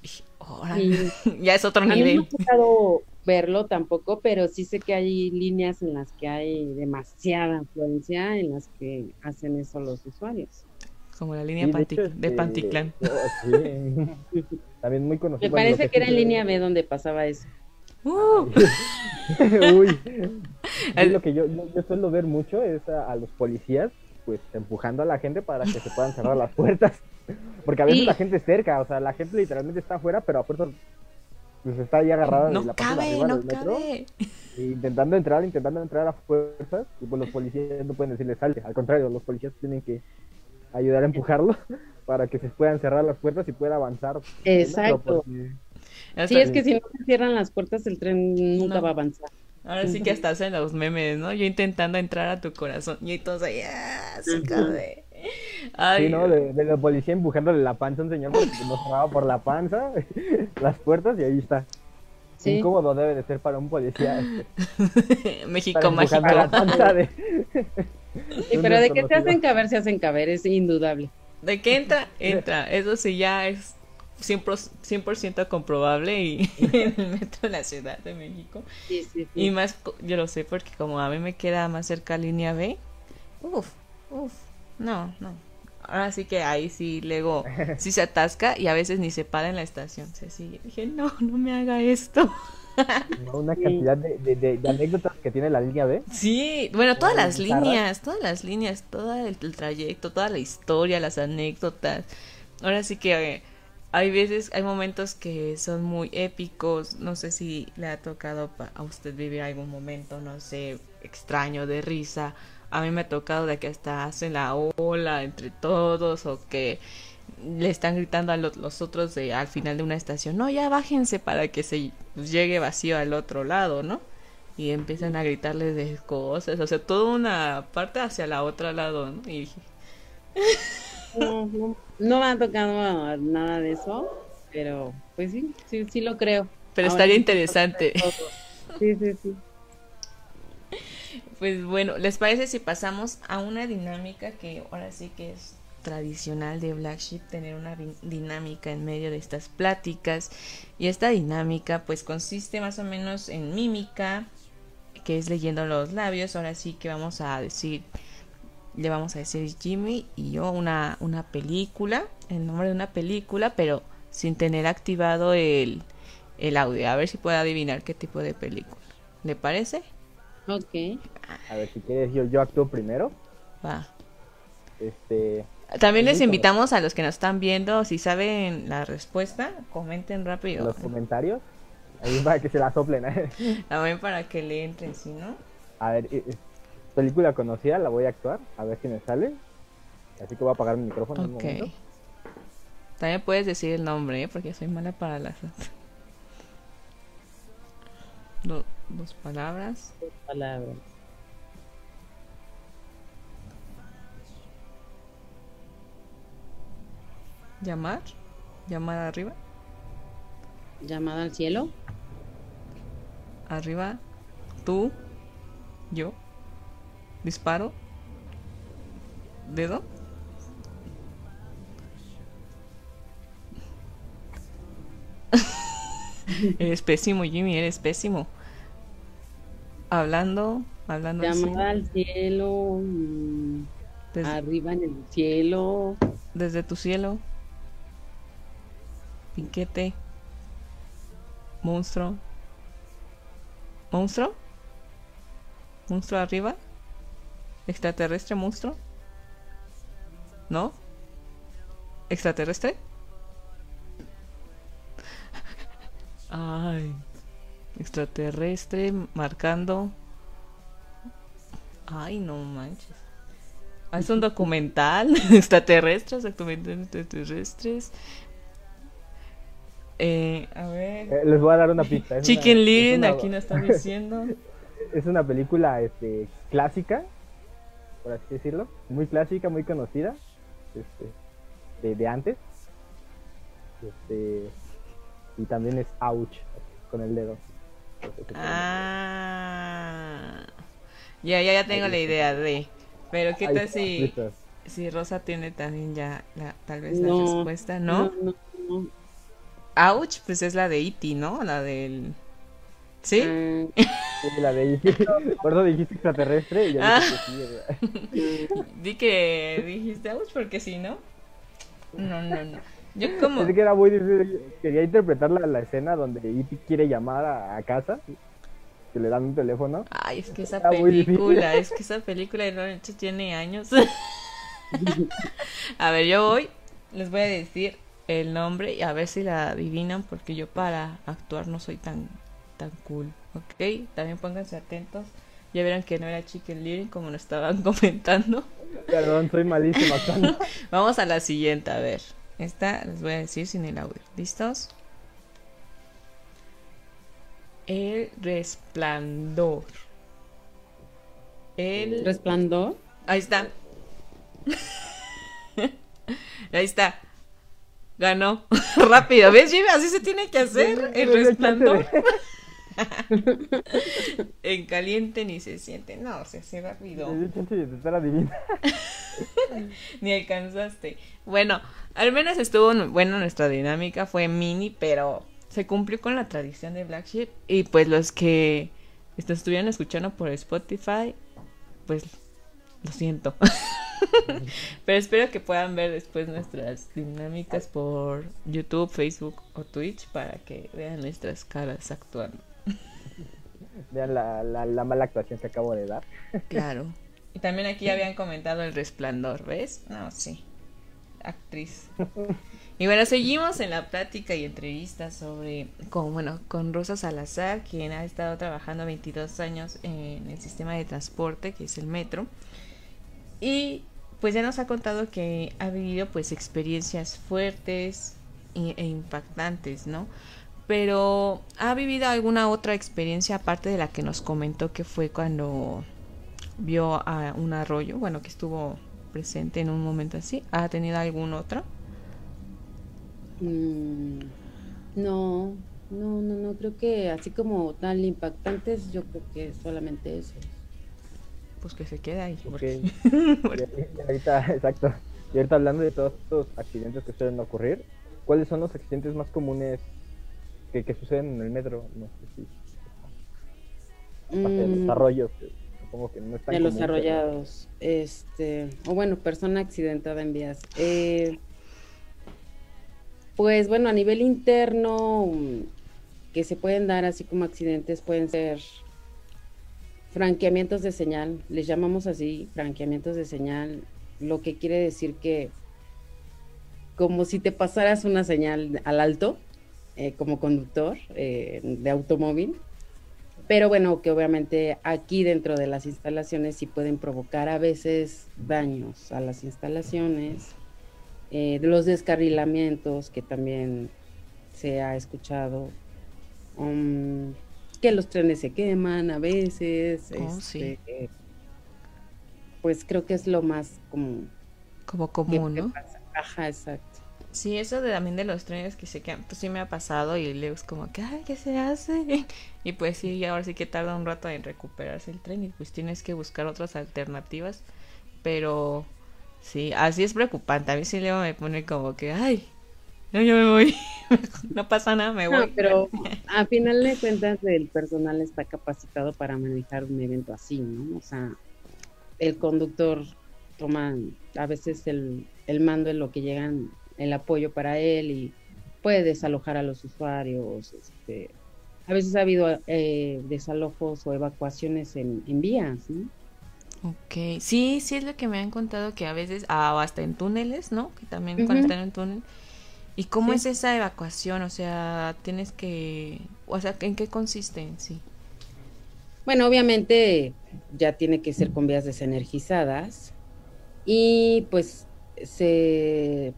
Y, Órale, [LAUGHS] ya es otro a mí no me nivel. verlo tampoco, pero sí sé que hay líneas en las que hay demasiada influencia en las que hacen eso los usuarios. Como la línea Sí, de Panti- hecho, de este, Panticlán. oh, sí. También muy conocido. Me parece que era en línea B donde pasaba eso. Uh, [LAUGHS] Uy. Sí, lo que yo, yo, yo suelo ver mucho es a, a los policías pues empujando a la gente para que se puedan cerrar las puertas. [LAUGHS] Porque a veces Sí. la gente es cerca, o sea, la gente literalmente está afuera, pero a fuerza pues está ahí agarrada no de la parte de cabe, arriba no del metro, cabe. intentando entrar, intentando entrar a fuerzas, y pues los policías no pueden decirle salte, al contrario, los policías tienen que ayudar a empujarlo [LAUGHS] para que se puedan cerrar las puertas y pueda avanzar. Exacto. Porque- Hasta- Sí, es que si no se cierran las puertas, el tren nunca No. va a avanzar. Ahora sí que hasta hacen los memes, ¿no? Yo intentando entrar a tu corazón y todos ahí, ¡ah! Se cabe. Ay, Sí, ¿no? De, de la policía empujándole la panza a un señor porque nos cerraba por la panza [LAUGHS] las puertas y ahí está. Sí. Incómodo debe de ser para un policía este, [LAUGHS] México mágico. la panza de... Sí, pero de que se hacen caber, se hacen caber, es indudable. De que entra, entra. Eso sí ya es 100%, 100% comprobable y [LAUGHS] en el metro de la Ciudad de México. Sí, sí, sí. Y más, yo lo sé porque como a mí me queda más cerca línea B. Uf, uf, no, no. Ahora sí que ahí sí, luego [LAUGHS] sí se atasca y a veces ni se para en la estación. Se sigue. Dije, no, no me haga esto. Una cantidad de, de- de- de anécdotas que tiene la línea B. Sí, bueno, todas las líneas, todas las líneas, todo el, el trayecto, toda la historia, las anécdotas. Ahora sí que eh, hay veces, hay momentos que son muy épicos. No sé si le ha tocado a usted vivir algún momento, no sé, extraño, de risa. A mí me ha tocado de que hasta hacen la ola entre todos o que le están gritando a lo- los otros de, al final de una estación, no, ya bájense para que se pues, llegue vacío al otro lado, ¿no? Y empiezan a gritarles de cosas, o sea, toda una parte hacia la otra lado, ¿no? Y [LAUGHS] dije, No, no, me ha tocado nada de eso, pero pues sí, sí, sí lo creo. pero Ahora estaría interesante. [LAUGHS] Sí, sí, sí. Pues bueno, ¿les parece si pasamos a una dinámica que ahora sí que es tradicional de Black Sheep tener una di- dinámica en medio de estas pláticas y esta dinámica pues consiste más o menos en mímica que es leyendo los labios ahora sí que vamos a decir le vamos a decir Jimmy y yo una, una película el nombre de una película pero sin tener activado el, el audio a ver si puede adivinar qué tipo de película ¿le parece? Ok. A ver, si quieres, yo, yo actúo primero. va Este, También les invitamos a los que nos están viendo, si saben la respuesta, comenten en rápido. los comentarios. Ahí para que se la soplen. ¿eh? [LAUGHS] También para que le entren, si no. A ver, eh, eh, película conocida, la voy a actuar. A ver si me sale. Así que voy a apagar mi micrófono un Ok. momento. También puedes decir el nombre, ¿eh? porque soy mala para las [LAUGHS] Do- dos palabras. Palabras. Llamar. Llamar arriba. Llamada al cielo. Arriba. Tú. Yo. Disparo. Dedo. [LAUGHS] eres pésimo, Jimmy, eres pésimo. Hablando, hablando Llamada al cielo. mm, desde, Arriba en el cielo. desde tu cielo. Piquete. Monstruo. ¿Monstruo? ¿Monstruo arriba? ¿Extraterrestre monstruo? ¿No? ¿Extraterrestre? Ay. Extraterrestre marcando. Ay, no manches. Ah, Es un documental. [LAUGHS] extraterrestres, extraterrestres. Eh, a ver. Eh, les voy a dar una pista. es Chicken Little, una- aquí nos están diciendo. [LAUGHS] Es una película este, clásica, por así decirlo. Muy clásica, muy conocida. Este, de, de antes. Este, y también es ouch, con el dedo. Ah. Ya, ya, ya tengo la idea de. Pero qué tal si, si Rosa tiene también ya la, tal vez la No, respuesta, ¿no? No, no, no. Ouch, pues es la de E.T., ¿no? La del... ¿Sí? Ah, Sí, la de [LAUGHS] Por eso dijiste extraterrestre y yo Ah. dije que sí, ¿verdad? Di que dijiste ouch porque si no... No, no, no. Yo como... Que era muy difícil. Quería interpretar la, la escena donde E.T. quiere llamar a, a casa, que le dan un teléfono. Ay, es que esa película, [LAUGHS] es que esa película de Ron Hecho tiene años. [LAUGHS] a ver, yo voy, les voy a decir el nombre y a ver si la adivinan porque yo para actuar no soy tan tan cool, ¿ok? También pónganse atentos. Ya verán que no era Chicken Little como lo estaban [LAUGHS] comentando. Perdón, soy malísimo actuando. [LAUGHS] Vamos a la siguiente, a ver. Esta les voy a decir sin el audio. ¿Listos? El resplandor. El Resplandor. Ahí está. [LAUGHS] Ahí está. Ganó. [LAUGHS] Rápido. ¿Ves, Jimmy? Así se tiene que hacer. El resplandor. [LAUGHS] en caliente ni se siente. No, se hace rápido. [LAUGHS] Ni alcanzaste. Bueno, al menos estuvo buena nuestra dinámica. Fue mini, pero se cumplió con la tradición de Black Sheep. Y pues los que estuvieron escuchando por Spotify, pues lo siento. [LAUGHS] pero espero que puedan ver después nuestras dinámicas por YouTube, Facebook o Twitch para que vean nuestras caras actuando. [LAUGHS] Vean la, la, la mala actuación que acabo de dar. [LAUGHS] Claro. Y también aquí habían comentado el resplandor, ¿ves? No, sí. Actriz. Y bueno, seguimos en la plática y entrevista sobre, con, bueno, con Rosa Salazar, quien ha estado trabajando 22 años en el sistema de transporte, que es el metro. Y pues ya nos ha contado que ha vivido pues experiencias fuertes e, impactantes, ¿no? Pero ¿ha vivido alguna otra experiencia aparte de la que nos comentó que fue cuando vio a un arroyo, bueno, que estuvo presente en un momento así? ¿Ha tenido algún otro? Mm, no, no, no, no. Creo que así como tal impactantes, yo creo que solamente eso. Pues que se queda ahí. Y, [LAUGHS] y ahorita, [LAUGHS] exacto. Y ahorita hablando de todos estos accidentes que suelen ocurrir, ¿cuáles son los accidentes más comunes que, que suceden en el metro? No sé si. Aparte de los Mm, arroyos, que supongo que no están de los arrollados, este, o bueno, persona accidentada en vías. Eh, pues bueno, a nivel interno, mm, que se pueden dar así como accidentes, pueden ser franqueamientos de señal, les llamamos así, franqueamientos de señal, lo que quiere decir que como si te pasaras una señal al alto, eh, como conductor eh, de automóvil, pero bueno, que obviamente aquí dentro de las instalaciones sí pueden provocar a veces daños a las instalaciones, eh, los descarrilamientos que también se ha escuchado, um, que los trenes se queman a veces, Oh, sí. este, pues creo que es lo más como Como común, ¿no? pasa. Ajá, exacto. Sí, eso de, también de los trenes que se quedan, pues sí me ha pasado y luego es como que, ay, ¿qué se hace? [LAUGHS] Y pues sí, ahora sí que tarda un rato en recuperarse el tren y pues tienes que buscar otras alternativas, pero sí, así es preocupante, a mí sí luego me pone como que, ay, no, yo me voy, [LAUGHS] no pasa nada, me No, voy. pero a final de cuentas el personal está capacitado para manejar un evento así, ¿no? O sea, el conductor toma a veces el, el mando en lo que llegan el apoyo para él y puede desalojar a los usuarios. Este, a veces ha habido eh, desalojos o evacuaciones en, en vías, ¿no? Ok, sí, sí es lo que me han contado que a veces, ah, o hasta en túneles, ¿no? Que también cuando están en túnel. ¿Y cómo Sí. es esa evacuación? O sea, tienes que, o sea, ¿en qué consiste en sí? Bueno, obviamente ya tiene que ser con vías desenergizadas y pues se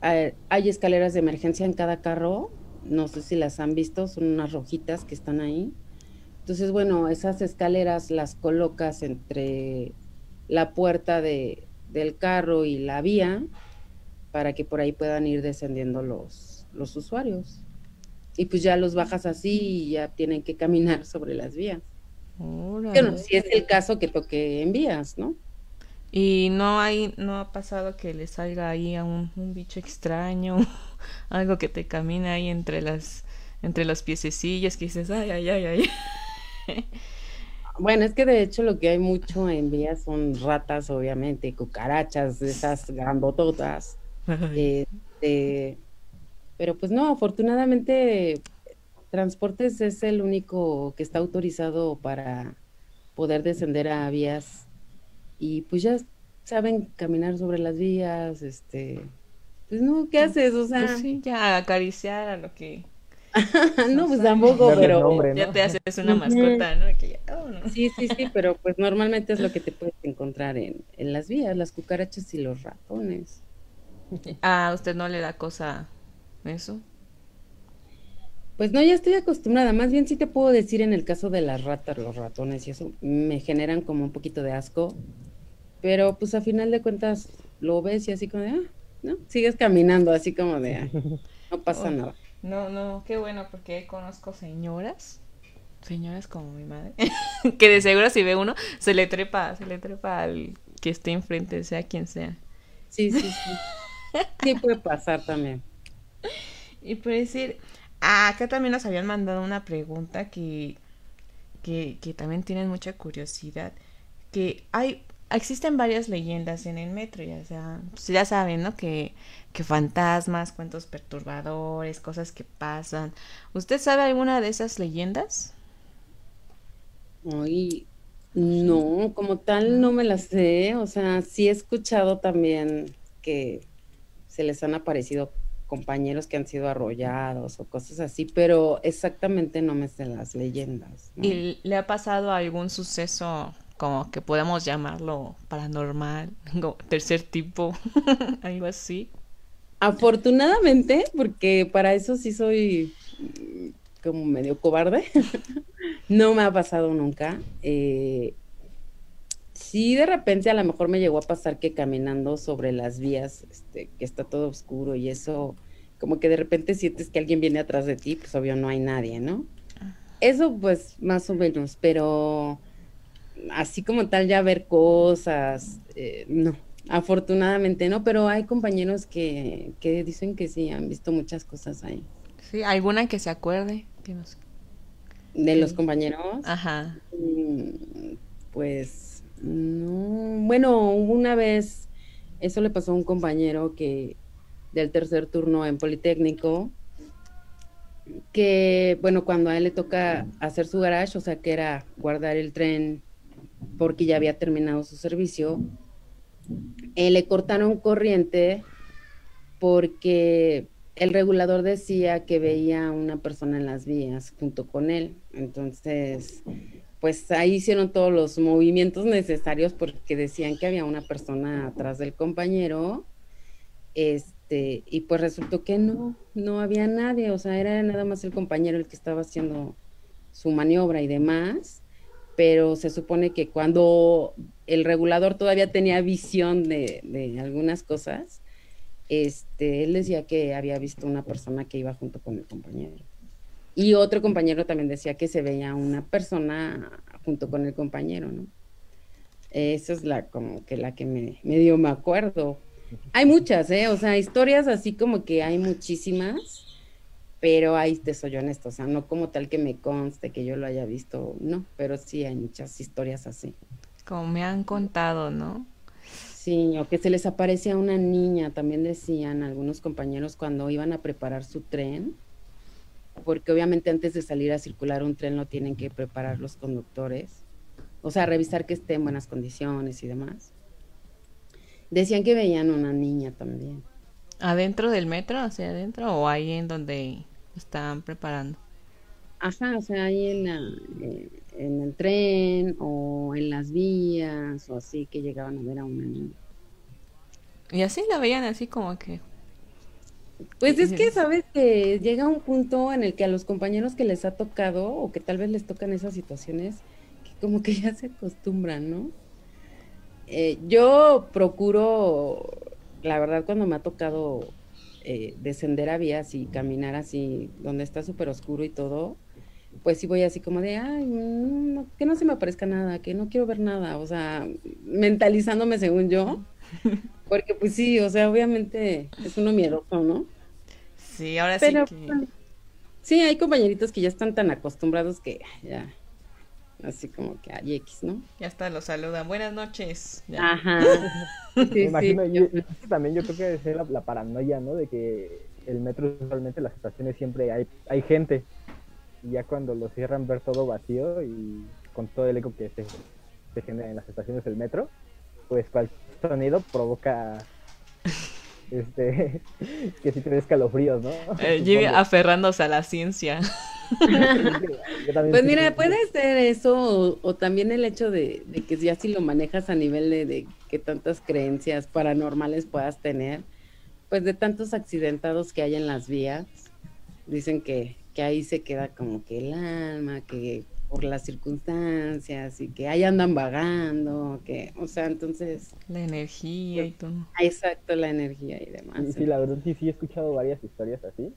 hay hay escaleras de emergencia en cada carro, no sé si las han visto, son unas rojitas que están ahí. Entonces, bueno, esas escaleras las colocas entre la puerta de, del carro y la vía para que por ahí puedan ir descendiendo los, los usuarios. Y pues ya los bajas así y ya tienen que caminar [LAUGHS] sobre las vías. Bueno, si es el caso que toque en vías, ¿no? Y no hay, no ha pasado que le salga ahí a un, un bicho extraño, [LAUGHS] algo que te camina ahí entre las, entre los piececillos que dices, ay, ay, ay, ay. [LAUGHS] Bueno, es que de hecho lo que hay mucho en vías son ratas, obviamente, cucarachas, esas grandototas. Este, pero pues no, afortunadamente Transportes es el único que está autorizado para poder descender a vías y pues ya saben caminar sobre las vías, este, pues no, ¿qué haces? O sea, Pues sí, ya acariciar a lo que [LAUGHS] no, pues tampoco, pero nombre, ¿no? ya te haces una mascota, ¿no? Que ya, oh, no. sí, sí, sí, pero pues normalmente es lo que te puedes encontrar en, en las vías, las cucarachas y los ratones. A [LAUGHS] usted no le da cosa eso. Pues no, ya estoy acostumbrada. Más bien sí te puedo decir en el caso de las ratas, los ratones y eso, me generan como un poquito de asco. Pero pues a final de cuentas lo ves y así como de, ah, ¿no? Sigues caminando así como de, "Ah, [LAUGHS] no pasa Oh. nada. No, no, qué bueno, porque conozco señoras, señoras como mi madre, [LAUGHS] que de seguro si ve uno, se le trepa, se le trepa al que esté enfrente, sea quien sea. Sí, sí, sí. Sí puede pasar también. Y por decir, ah, acá también nos habían mandado una pregunta que, que, que también tienen mucha curiosidad, que hay, existen varias leyendas en el metro, ya sea, pues ya saben, ¿no? Que, que fantasmas, cuentos perturbadores, cosas que pasan. ¿Usted sabe alguna de esas leyendas? Ay, no, como tal no me la sé. O sea, sí he escuchado también que se les han aparecido compañeros que han sido arrollados o cosas así, pero exactamente no me sé las leyendas. ¿no? ¿Y le ha pasado algún suceso como que podemos llamarlo paranormal, [LAUGHS] tercer tipo, [LAUGHS] algo así? Afortunadamente, porque para eso sí soy mm, como medio cobarde, [LAUGHS] no me ha pasado nunca. Eh, sí, de repente a lo mejor me llegó a pasar que caminando sobre las vías, este, que está todo oscuro y eso, como que de repente sientes que alguien viene atrás de ti, pues obvio no hay nadie, ¿no? Eso pues más o menos, pero así como tal ya ver cosas, eh, no, afortunadamente no, pero hay compañeros que, que dicen que sí, han visto muchas cosas ahí. Sí, alguna que se acuerde. que nos- De los compañeros, Ajá. mm, pues no, bueno, una vez eso le pasó a un compañero que del tercer turno en Politécnico, que bueno, cuando a él le toca hacer su garage, o sea que era guardar el tren porque ya había terminado su servicio, eh, le cortaron corriente porque el regulador decía que veía a una persona en las vías junto con él. Entonces, pues ahí hicieron todos los movimientos necesarios porque decían que había una persona atrás del compañero. Este, y pues resultó que no, no había nadie, o sea, era nada más el compañero el que estaba haciendo su maniobra y demás, pero se supone que cuando el regulador todavía tenía visión de, algunas cosas, este, él decía que había visto una persona que iba junto con el compañero. Y otro compañero también decía que se veía una persona junto con el compañero, ¿no? Esa es la como que la que me medio me acuerdo. Hay muchas, ¿eh? O sea, historias así como que hay muchísimas, pero ahí te soy honesto, o sea, no como tal que me conste que yo lo haya visto, no, pero sí hay muchas historias así. Como me han contado, ¿no? Sí, o que se les aparece a una niña, también decían algunos compañeros cuando iban a preparar su tren, porque obviamente antes de salir a circular un tren lo tienen que preparar los conductores, o sea, revisar que esté en buenas condiciones y demás. Decían que veían una niña también. ¿Adentro del metro, hacia adentro o ahí en donde están preparando? Ajá, o sea, ahí en, la, eh, en el tren o en las vías o así que llegaban a ver a una niña. Y así la veían así como que... Pues es que sabes que llega un punto en el que a los compañeros que les ha tocado o que tal vez les tocan esas situaciones, que como que [LAUGHS] ya se acostumbran, ¿no? Eh, yo procuro, la verdad, cuando me ha tocado eh, descender a vías y caminar así, donde está súper oscuro y todo, pues sí voy así como de, ay, no, que no se me aparezca nada, que no quiero ver nada, o sea, mentalizándome según yo, [LAUGHS] porque pues sí, o sea, obviamente es uno miedoso, ¿no? Sí, ahora Pero, sí que... sí, hay compañeritos que ya están tan acostumbrados que ya, así como que hay X, ¿no? Ya hasta lo saludan. Buenas noches. Ya. Ajá. [LAUGHS] Me imagino, sí, yo- también yo creo que ser la, la paranoia, ¿no? De que el metro usualmente en las estaciones siempre hay, hay gente. Y ya cuando lo cierran ver todo vacío y con todo el eco que se, se genera en las estaciones del metro, pues cualquier sonido provoca este [LAUGHS] que si te dé escalofríos, ¿no? Eh, [LAUGHS] aferrándose a la ciencia. [LAUGHS] Pues sí- mira, puede ser eso o, o también el hecho de, de que ya si lo manejas a nivel de, de que tantas creencias paranormales puedas tener, pues de tantos accidentados que hay en las vías, dicen que, que ahí se queda como que el alma, que por las circunstancias y que ahí andan vagando, que, o sea, entonces, La energía y todo. exacto la energía y demás. Sí, sí, la verdad sí, sí he escuchado varias historias así.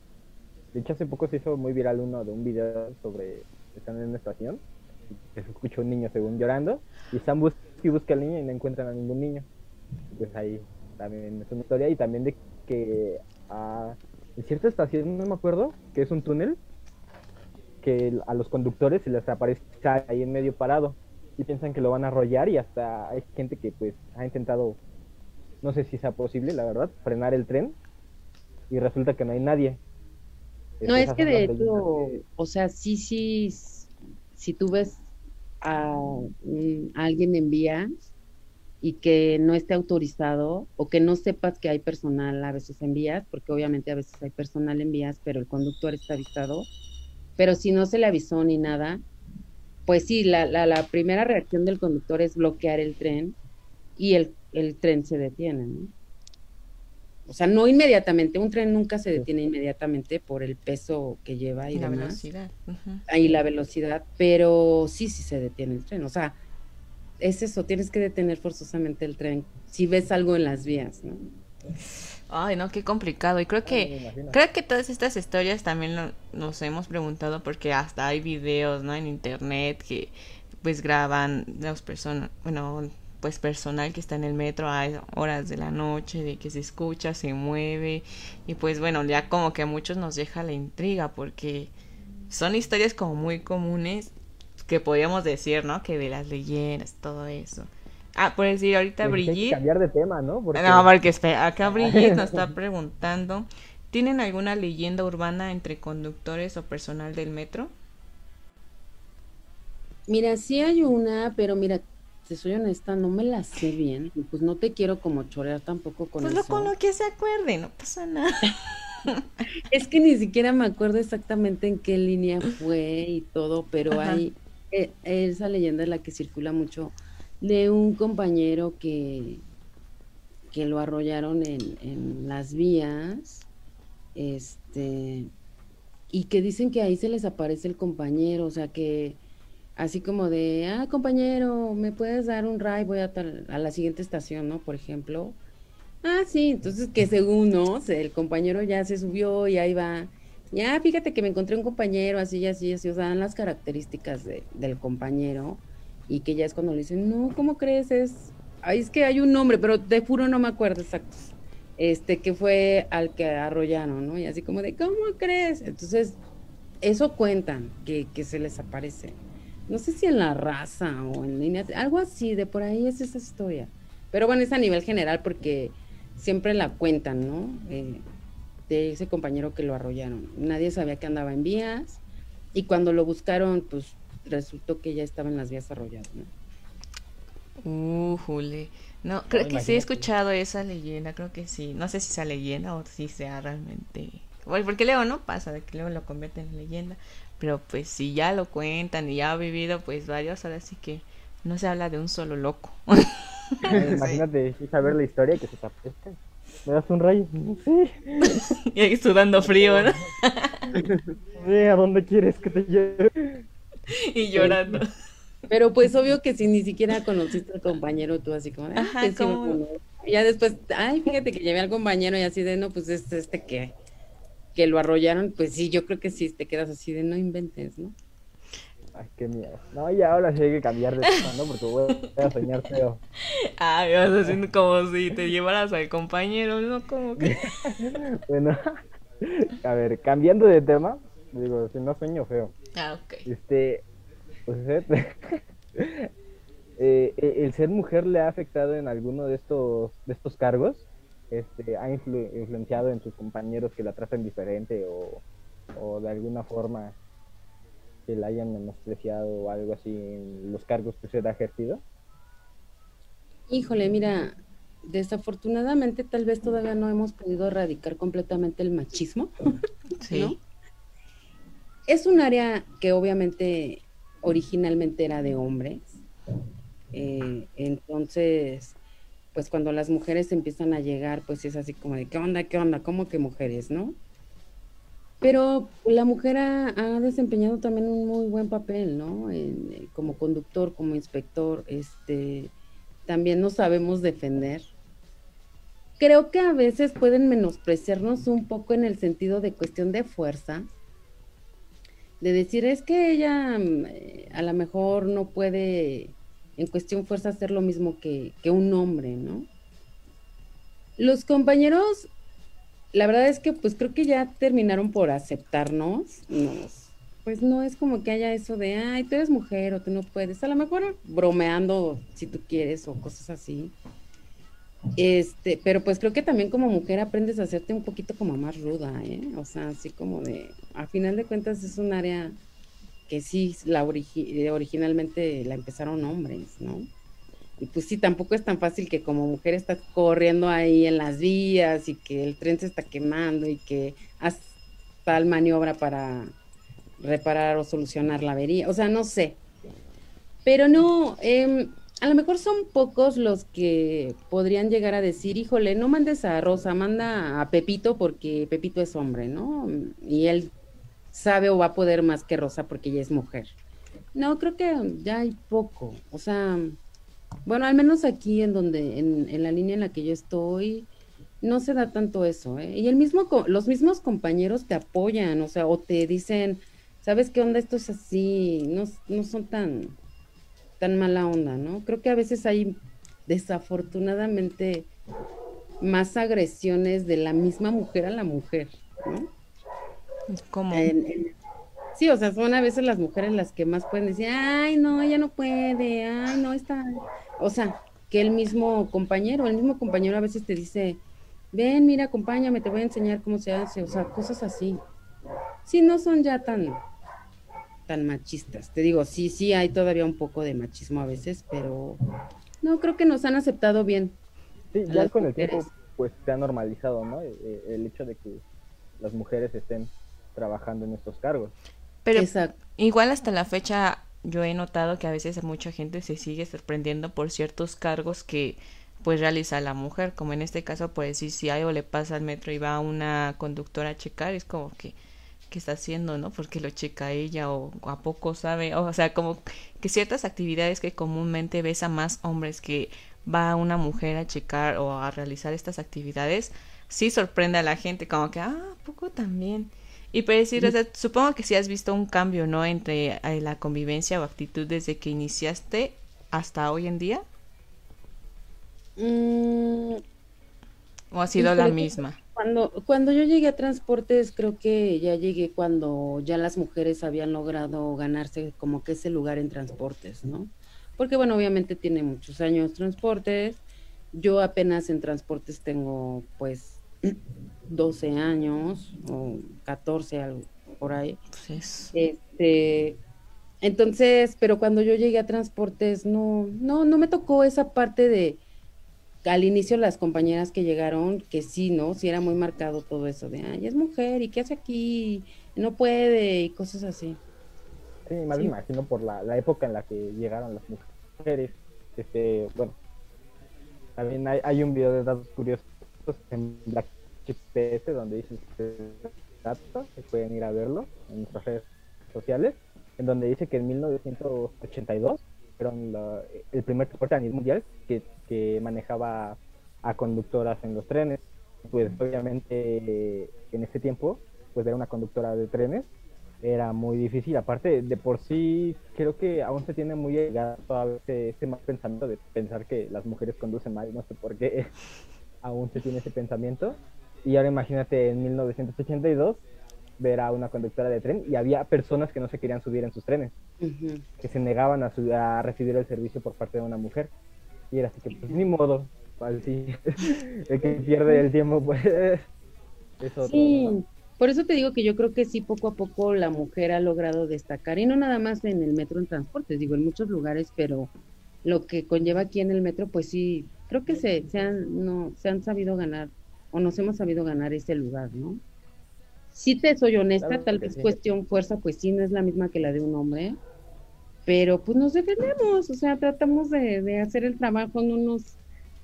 De hecho, hace poco se hizo muy viral uno de un video sobre están en una estación y se escucha un niño según llorando y están bus y busca al niño y no encuentran a ningún niño. Pues ahí también es una historia y también de que ah, en cierta estación, no me acuerdo, que es un túnel, que a los conductores se les aparece ahí en medio parado y piensan que lo van a arrollar y hasta hay gente que pues ha intentado no sé si sea posible, la verdad, frenar el tren y resulta que no hay nadie. No, Este, es que de hecho, que- o sea, sí, sí, si tú ves a, a alguien en vías y que no esté autorizado o que no sepas que hay personal a veces en vías, porque obviamente a veces hay personal en vías, pero el conductor está avisado, pero si no se le avisó ni nada, pues sí, la, la, la primera reacción del conductor es bloquear el tren y el, el tren se detiene, ¿no? O sea, no inmediatamente, un tren nunca se detiene inmediatamente por el peso que lleva y, la demás, velocidad. ahí la velocidad, pero sí, sí se detiene el tren. O sea, es eso, tienes que detener forzosamente el tren si ves algo en las vías, ¿no? Ay, no, qué complicado. Y creo que creo que todas estas historias también lo- nos hemos preguntado porque hasta hay videos, ¿no? En internet que pues graban las personas, bueno, pues personal que está en el metro a horas de la noche, de que se escucha, se mueve y pues bueno, ya como que a muchos nos deja la intriga porque son historias como muy comunes que podríamos decir, ¿no? Que de las leyendas, todo eso. Ah, por decir, ahorita Pues hay que Brigitte cambiar de tema, ¿no? Porque no, porque espera, acá [LAUGHS] Brigitte nos está preguntando, ¿tienen alguna leyenda urbana entre conductores o personal del metro? Mira, sí hay una, pero mira, te soy honesta, no me la sé bien, y pues no te quiero como chorear tampoco con Pues lo eso. con lo que se acuerde, no pasa nada. [LAUGHS] Es que ni siquiera me acuerdo exactamente en qué línea fue y todo, pero Ajá. hay eh, esa leyenda es la que circula mucho de un compañero que, que lo arrollaron en, en las vías, este, y que dicen que ahí se les aparece el compañero, o sea que así como de, ah, compañero, ¿me puedes dar un ride? Voy a, a la siguiente estación, ¿no? Por ejemplo. Ah, sí, entonces que según, ¿no? El compañero ya se subió y ahí va. Ya, fíjate que me encontré un compañero así, así, así, o sea, dan las características de- del compañero y que ya es cuando le dicen, no, ¿cómo crees? Es, es que hay un nombre, pero de puro no me acuerdo exacto. Este, que fue al que arrollaron, ¿no? Y así como de, ¿cómo crees? Entonces, eso cuentan, que, que se les aparece. No sé si en la raza o en línea, algo así, de por ahí es esa historia. Pero bueno, es a nivel general porque siempre la cuentan, ¿no? Eh, de ese compañero que lo arrollaron. Nadie sabía que andaba en vías y cuando lo buscaron, pues resultó que ya estaba en las vías arrollado, ¿no? Uh, jule. No, creo que sí he escuchado esa leyenda, creo que sí. No sé si sea leyenda o si sea realmente... Bueno, porque luego no pasa, de que luego lo convierten en leyenda. Pero pues si ya lo cuentan y ya ha vivido pues varios, ahora sí que no se habla de un solo loco. [LAUGHS] imagínate sí, saber la historia y que se te aparezca. ¿Me das un rayo? Sí. [LAUGHS] y ahí sudando frío, ¿no? [LAUGHS] Sí, ¿A dónde quieres que te lleve? [LAUGHS] y llorando. Pero pues obvio que si ni siquiera conociste al compañero, tú así como, ah, Ajá, sí me ya después, ay, fíjate que llevé al compañero y así de, no, pues es este que, que lo arrollaron, pues sí, yo creo que sí, te quedas así de, no inventes, ¿no? Ay, qué miedo. No, y ahora sí hay que cambiar de tema, ¿no? Porque voy a soñar feo. [LAUGHS] Ay, vas haciendo como si te llevaras al compañero, ¿no? Como que... [LAUGHS] Bueno, a ver, cambiando de tema, digo, si no sueño feo. Ah, ok. Este, pues [LAUGHS] eh, eh, el ser mujer le ha afectado en alguno de estos, de estos cargos, este, ha influ- influenciado en sus compañeros que la tratan diferente o, o de alguna forma que la hayan menospreciado o algo así en los cargos que usted ha ejercido. Híjole, mira, desafortunadamente tal vez todavía no hemos podido erradicar completamente el machismo. Sí. ¿no? Es un área que obviamente originalmente era de hombres. Eh, entonces, pues cuando las mujeres empiezan a llegar, pues es así como de, ¿qué onda? ¿Qué onda? ¿Cómo que mujeres, no? Pero la mujer ha, ha desempeñado también un muy buen papel, ¿no? En- eh, como conductor, como inspector, este, también nos sabemos defender. Creo que a veces pueden menospreciarnos un poco en el sentido de cuestión de fuerza, de decir, es que ella mm, eh, a lo mejor no puede en cuestión fuerza hacer lo mismo que, que un hombre, ¿no? Los compañeros, la verdad es que pues creo que ya terminaron por aceptarnos, nos, pues no es como que haya eso de, ay, tú eres mujer o tú no puedes, a lo mejor bromeando si tú quieres o cosas así. Este, pero pues creo que también como mujer aprendes a hacerte un poquito como más ruda, ¿eh? O sea, así como de, a final de cuentas es un área que sí, la eh, originalmente la empezaron hombres, ¿no? Y pues sí, tampoco es tan fácil que como mujer estás corriendo ahí en las vías y que el tren se está quemando y que haz tal maniobra para reparar o solucionar la avería. O sea, no sé. Pero no, em, a lo mejor son pocos los que podrían llegar a decir, híjole, no mandes a Rosa, manda a Pepito porque Pepito es hombre, ¿no? Y él sabe o va a poder más que Rosa porque ella es mujer. No, creo que ya hay poco. O sea, bueno, al menos aquí en donde, en, en la línea en la que yo estoy, no se da tanto eso, ¿eh? Y el mismo, los mismos compañeros te apoyan, o sea, o te dicen, ¿sabes qué onda? Esto es así, no, no son tan, tan mala onda, ¿no? Creo que a veces hay, desafortunadamente, más agresiones de la misma mujer a la mujer, ¿no? En- en- Sí, o sea, son a veces las mujeres las que más pueden decir, ay, no, ella no puede, ay, no está. O sea, que el mismo compañero, el mismo compañero a veces te dice, ven, mira, acompáñame, te voy a enseñar cómo se hace, o sea, cosas así. Sí, no son ya tan, tan machistas. Te digo, sí, sí, hay todavía un poco de machismo a veces, pero no, creo que nos han aceptado bien. Sí, a ya con el tiempo pues se ha normalizado, ¿no? Eh, eh, El hecho de que las mujeres estén trabajando en estos cargos. Pero Exacto. igual hasta la fecha yo he notado que a veces mucha gente se sigue sorprendiendo por ciertos cargos que pues realiza la mujer, como en este caso por decir si algo le pasa al metro y va una conductora a checar, es como que ¿qué está haciendo, no? Porque lo checa ella o a poco sabe, o sea, como que ciertas actividades que comúnmente ves a más hombres que va una mujer a checar o a realizar estas actividades, sí sorprende a la gente, como que, ah, ¿a poco también? Y para decir, o sea, supongo que sí has visto un cambio, ¿no? Entre eh, la convivencia o actitud desde que iniciaste hasta hoy en día, Mm, o ha sido la misma. Cuando, cuando yo llegué a transportes, creo que ya llegué cuando ya las mujeres habían logrado ganarse como que ese lugar en transportes, ¿no? Porque bueno, obviamente tiene muchos años transportes. Yo apenas en transportes tengo pues [CLEARS THROAT] 12 años o 14, algo por ahí. Pues es- Este, entonces, pero cuando yo llegué a transportes, no, no, no me tocó esa parte de al inicio las compañeras que llegaron, que sí, ¿no? Sí era muy marcado todo eso de, ay, es mujer, ¿y qué hace aquí? No puede, y cosas así. Sí, más Sí. me imagino por la, la época en la que llegaron las mujeres. Este, bueno, también hay, hay un video de datos curiosos en Black GPS donde dice este dato, que pueden ir a verlo en nuestras redes sociales, en donde dice que en 1982 fueron el primer transporte a nivel mundial que, que manejaba a conductoras en los trenes. Pues obviamente en ese tiempo, pues era una conductora de trenes era muy difícil. Aparte, de por sí, creo que aún se tiene muy llegado este mal pensamiento de pensar que las mujeres conducen mal. No sé por qué [LAUGHS] aún se tiene ese pensamiento. Y ahora imagínate en 1982 ver a una conductora de tren y había personas que no se querían subir en sus trenes, que se negaban a, su- a recibir el servicio por parte de una mujer. Y era así que, pues ni modo, así, [LAUGHS] el que pierde el tiempo, pues, [LAUGHS] es otro, Sí, ¿no? por eso te digo que yo creo que sí, poco a poco la mujer ha logrado destacar, y no nada más en el metro en transportes, digo, en muchos lugares, pero lo que conlleva aquí en el metro, pues sí, creo que se, se, han, no, se han sabido ganar, o nos hemos sabido ganar ese lugar, ¿no? Sí te soy honesta, Claro tal vez sí. cuestión fuerza, pues sí, no es la misma que la de un hombre, pero pues nos defendemos, o sea, tratamos de, de hacer el trabajo, no nos,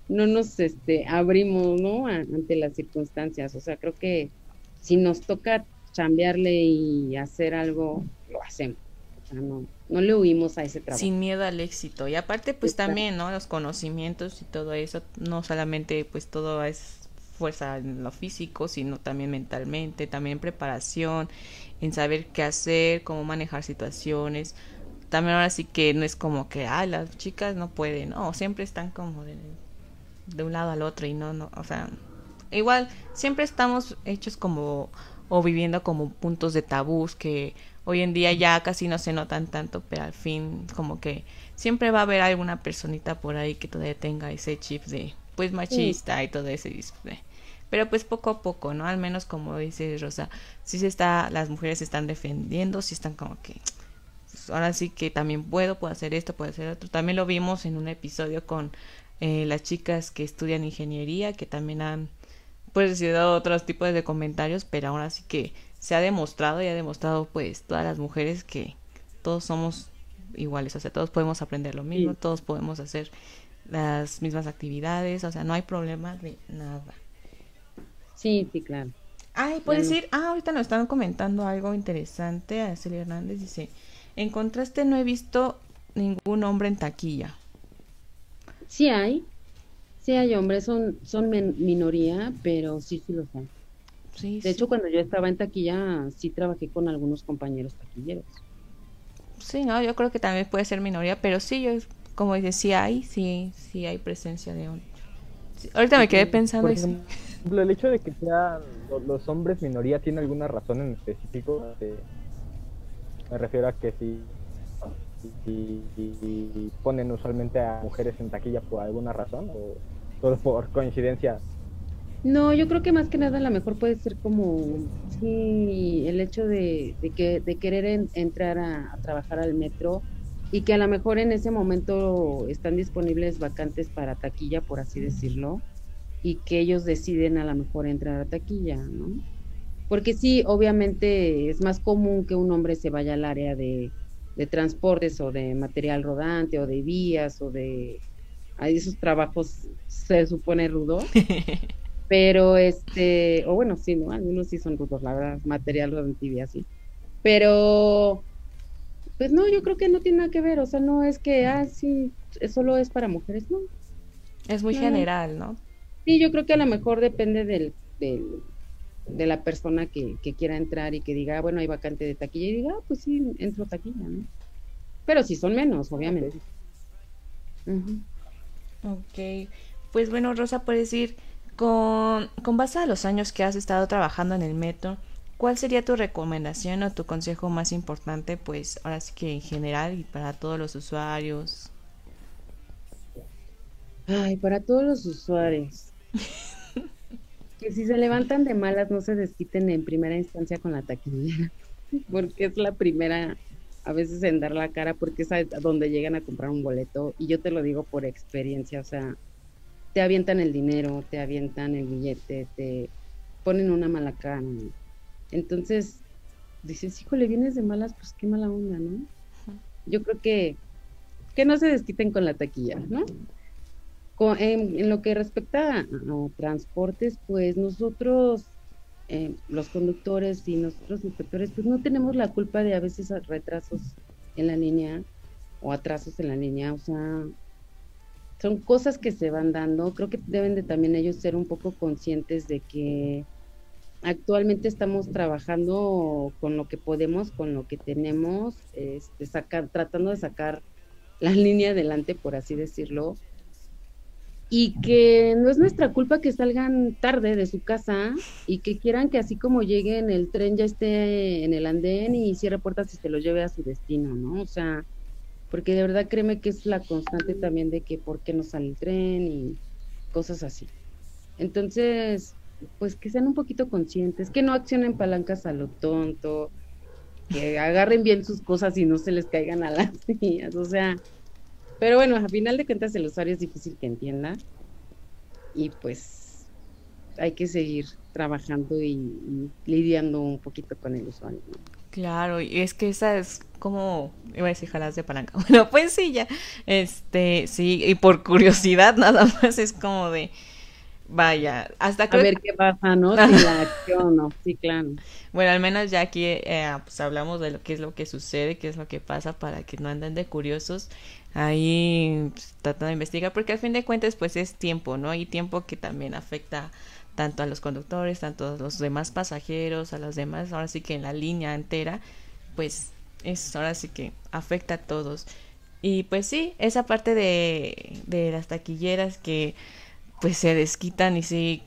no nos este, abrimos, ¿no? A- ante las circunstancias, o sea, creo que si nos toca chambearle y hacer algo, lo hacemos, o sea, no, no le huimos a ese trabajo. sin miedo al éxito. Y aparte, pues también, ¿no? Los conocimientos y todo eso, no solamente pues todo es fuerza en lo físico, sino también mentalmente, también preparación, en saber qué hacer, cómo manejar situaciones. También ahora sí que no es como que, ay, las chicas no pueden, no, siempre están como de, de un lado al otro y no, no, o sea, igual siempre estamos hechos como o viviendo como puntos de tabús que hoy en día ya casi no se notan tanto, pero al fin como que siempre va a haber alguna personita por ahí que todavía tenga ese chip de pues machista y todo ese display. Pero pues poco a poco, ¿no? Al menos como dice Rosa, sí se está, las mujeres se están defendiendo, sí están como que pues, ahora sí que también puedo, puedo hacer esto, puedo hacer otro. También lo vimos en un episodio con eh, las chicas que estudian ingeniería, que también han pues recibido otros tipos de comentarios, pero ahora sí que se ha demostrado y ha demostrado pues todas las mujeres que todos somos iguales, o sea, todos podemos aprender lo mismo, Sí. todos podemos hacer las mismas actividades, o sea, no hay problema de nada. Sí, sí, claro. Ay, puedes no. decir, ah, ahorita nos están comentando algo interesante. A Celia Hernández dice, en contraste no he visto ningún hombre en taquilla. Sí hay, sí hay hombres, son, son minoría, pero sí, sí los hay. Sí, De sí. hecho, cuando yo estaba en taquilla, sí trabajé con algunos compañeros taquilleros. Sí, no, yo creo que también puede ser minoría, pero sí, yo, como dice, sí hay, sí, sí hay presencia de. Sí, ahorita me quedé pensando Por y sí. ejemplo, el hecho de que sean lo- los hombres minoría tiene alguna razón en específico. Eh, me refiero a que si, si- si ponen usualmente a mujeres en taquilla por alguna razón o solo por coincidencia. No, yo creo que más que nada a lo mejor puede ser como, sí, el hecho de, de que, de querer en- entrar a, a trabajar al metro y que a lo mejor en ese momento están disponibles vacantes para taquilla, por así decirlo, y que ellos deciden a lo mejor entrar a taquilla, ¿no? Porque sí, obviamente es más común que un hombre se vaya al área de, de transportes o de material rodante o de vías o de a esos trabajos se supone rudos. [LAUGHS] Pero este, o bueno, sí, ¿no? Algunos sí son rudos, la verdad, material rodante y vías, sí. Pero, pues no, yo creo que no tiene nada que ver, o sea, no es que, ah, sí, solo es para mujeres, no. Es muy No. general, ¿no? Sí, yo creo que a lo mejor depende del, del- de la persona que, que quiera entrar y que diga, ah, bueno, hay vacante de taquilla y diga, ah, pues sí, entro a taquilla, ¿no? Pero sí son menos, obviamente. Ujú. Ok, pues bueno, Rosa, puedes decir, con, con base a los años que has estado trabajando en el metro, ¿cuál sería tu recomendación o tu consejo más importante, pues ahora sí que en general y para todos los usuarios? Ay, para todos los usuarios. [LAUGHS] Que si se levantan de malas no se desquiten en primera instancia con la taquillera, [LAUGHS] porque es la primera a veces en dar la cara, porque es a donde llegan a comprar un boleto, y yo te lo digo por experiencia, o sea, te avientan el dinero, te avientan el billete, te ponen una mala cara. ¿no? Entonces, dices, híjole, vienes de malas, pues qué mala onda, ¿no? Yo creo que, que no se desquiten con la taquilla, ¿no? Con- en, en lo que respecta a, a transportes, pues nosotros, eh, los conductores y nosotros inspectores, pues no tenemos la culpa de a veces retrasos en la línea o atrasos en la línea, o sea, son cosas que se van dando. Creo que deben de también ellos ser un poco conscientes de que actualmente estamos trabajando con lo que podemos, con lo que tenemos, este, tratando de sacar [LAUGHS] la línea adelante, por así decirlo, y que no es nuestra culpa que salgan tarde de su casa y que quieran que así como lleguen el tren ya esté en el andén y cierre puertas y se lo lleve a su destino, ¿no? O sea, porque de verdad créeme que es la constante también de que por qué no sale el tren y cosas así. Entonces, pues que sean un poquito conscientes, que no accionen palancas a lo tonto, que agarren bien sus cosas y no se les caigan a las [LAUGHS] mías, o sea, pero bueno, a final de cuentas el usuario es difícil que entienda y pues hay que seguir trabajando y, lidiando un poquito con el usuario. Claro, y es que esa es como, iba a decir jalas de palanca. [LAUGHS] Bueno, pues sí, ya, este, sí, y por curiosidad [LAUGHS] nada más es como de, Vaya, hasta A ver qué pasa, ¿no? [LAUGHS] Si la acción, ¿no? Sí, claro. Bueno, al menos ya aquí eh, pues hablamos de lo que es lo que sucede, qué es lo que pasa para que no anden de curiosos ahí pues, tratando de investigar, porque al fin de cuentas pues es tiempo, ¿no? Y tiempo que también afecta tanto a los conductores, tanto a los demás pasajeros, a los demás, ahora sí que en la línea entera, pues es ahora sí que afecta a todos. Y pues sí, esa parte de, de las taquilleras que pues se desquitan y sí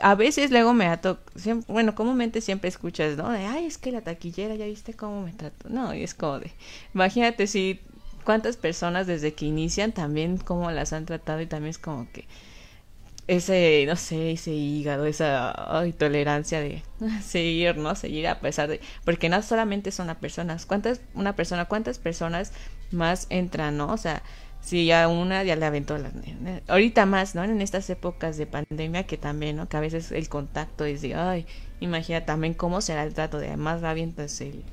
a veces luego me ato bueno comúnmente siempre escuchas no de ay es que la taquillera ya viste cómo me trato no y es como de imagínate si cuántas personas desde que inician también cómo las han tratado y también es como que ese, no sé, ese hígado, esa tolerancia de [LAUGHS] seguir, ¿no? Seguir a pesar de, porque no solamente son las personas, cuántas, una persona, cuántas personas más entran, ¿no? O sea, Sí, ya una ya le aventó la... Ahorita más, ¿no? En estas épocas de pandemia que también, ¿no? Que a veces el contacto es de, ay, imagina también cómo será el trato de más la avientas el,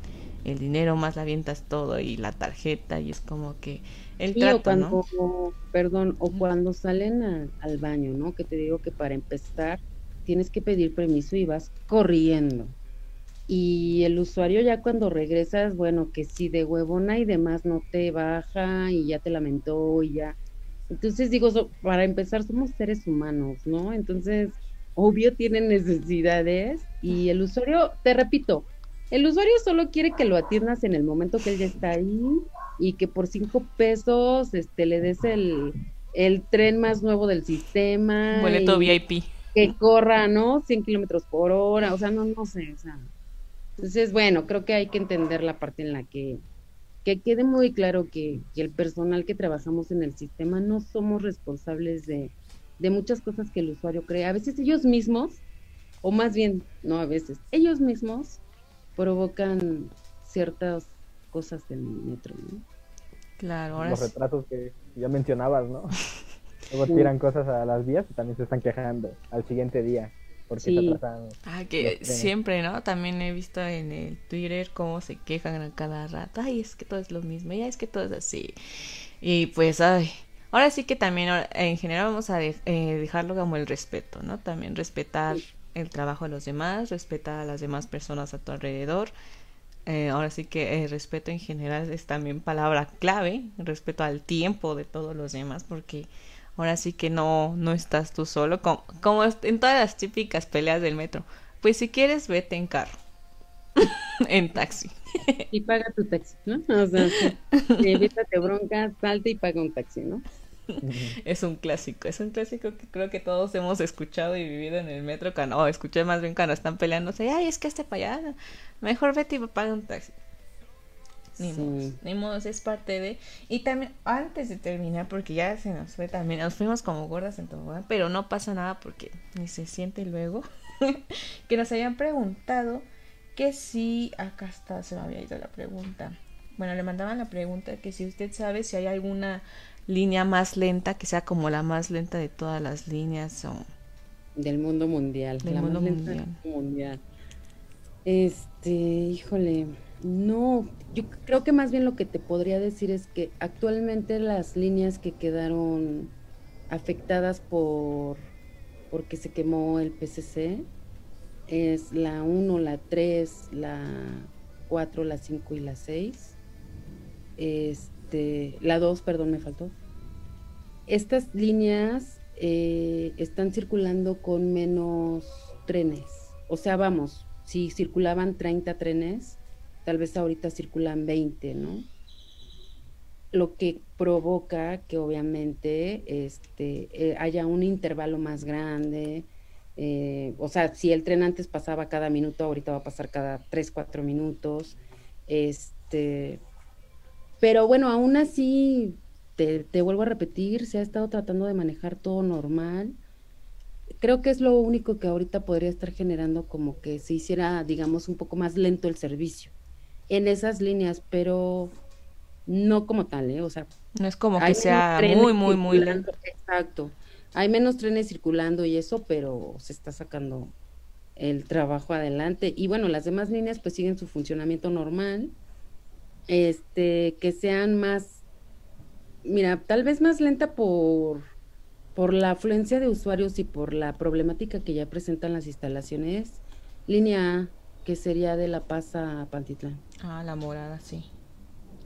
el dinero, más la avientas todo y la tarjeta y es como que el trato, cuando, Perdón, o cuando salen al baño, ¿no? Que te digo que para empezar tienes que pedir permiso y vas corriendo y el usuario ya cuando regresas, bueno, que si de huevona y demás no te baja y ya te lamentó y ya. Entonces digo, para empezar somos seres humanos, ¿no? Entonces, obvio tienen necesidades y el usuario, te repito, el usuario solo quiere que lo atiendas en el momento que él ya está ahí y que por cinco pesos este, le des el, el tren más nuevo del sistema. Boleto VIP. Que corra, ¿no? 100 kilómetros por hora, o sea, no, no sé, o sea entonces, bueno, creo que hay que entender la parte en la que, que quede muy claro que, el personal que trabajamos en el sistema no somos responsables de, de muchas cosas que el usuario cree. A veces ellos mismos, o más bien, no a veces, ellos mismos provocan ciertas cosas en el metro, ¿no? Claro, ahora Los retrasos que ya mencionabas, ¿no? [LAUGHS] Luego tiran cosas a las vías y también se están quejando al siguiente día porque Ah, que siempre, ¿no? También he visto en el Twitter cómo se quejan a cada rato. Ay, es que todo es lo mismo, ya es que todo es así. Y pues, ay, ahora sí que también en general vamos a eh, dejarlo como el respeto, ¿no? También respetar el trabajo de los demás, respetar a las demás personas a tu alrededor. Eh, ahora sí que el respeto en general es también palabra clave, respeto al tiempo de todos los demás, porque ahora sí que no, no estás tú solo, como, como en todas las típicas peleas del metro. Pues si quieres, vete en carro, [LAUGHS] en taxi. y paga tu taxi, ¿no? O sea, [LAUGHS] evítate bronca, salte y paga un taxi, ¿no? es un clásico, es un clásico que creo que todos hemos escuchado y vivido en el metro, cuando, o escuché más bien cuando están peleándose, ay, es que este para mejor vete y paga un taxi. Ni modo, ni modo, es parte de. Y también, antes de terminar, porque ya se nos fue también, nos fuimos como gordas en todo, pero no pasa nada porque ni se siente luego. [LAUGHS] que nos habían preguntado que si. Acá está, se me había ido la pregunta. Bueno, le mandaban la pregunta que si usted sabe si hay alguna línea más lenta que sea como la más lenta de todas las líneas o. Del mundo mundial. Del mundo mundial. mundial. Este, híjole. No, yo creo que más bien lo que te podría decir es que actualmente las líneas que quedaron afectadas por porque se quemó el PCC es la 1, la 3, la 4, la 5 y la 6. Este, la 2, perdón, me faltó. Estas líneas eh, están circulando con menos trenes o sea, vamos, si circulaban 30 trenes, tal vez ahorita circulan 20, ¿no? Lo que provoca que obviamente este, eh, haya un intervalo más grande. eh, o sea, si el tren antes pasaba cada minuto, ahorita va a pasar cada 3, 4 minutos. Este, pero bueno, aún así, te, te vuelvo a repetir, se ha estado tratando de manejar todo normal. Creo que es lo único que ahorita podría estar generando como que se hiciera, digamos, un poco más lento el servicio en esas líneas, pero no como tal, ¿eh? O sea, No es como que sea muy, muy, muy circulando, Exacto. Hay menos trenes circulando y eso, pero se está sacando el trabajo adelante. Y bueno, las demás líneas pues siguen su funcionamiento normal. Este, que sean más, mira, tal vez más lenta por, por la afluencia de usuarios y por la problemática que ya presentan las instalaciones. Línea A, que sería de La Paz a Pantitlán. Ah, la morada, sí.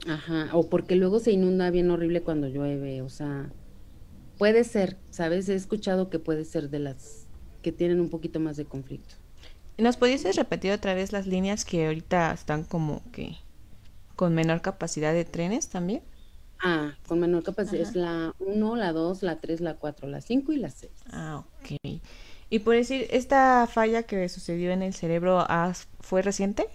Ajá, o porque luego se inunda bien horrible cuando llueve, o sea, puede ser, ¿sabes? He escuchado que puede ser de las que tienen un poquito más de conflicto. ¿Nos pudieses repetir otra vez las líneas que ahorita están como que con menor capacidad de trenes también? Ah, con menor capacidad Ajá. es la 1, la 2, la 3, la 4, la 5 y la 6. Ah, ok. Y por decir, ¿esta falla que sucedió en el cerebro ah, fue reciente?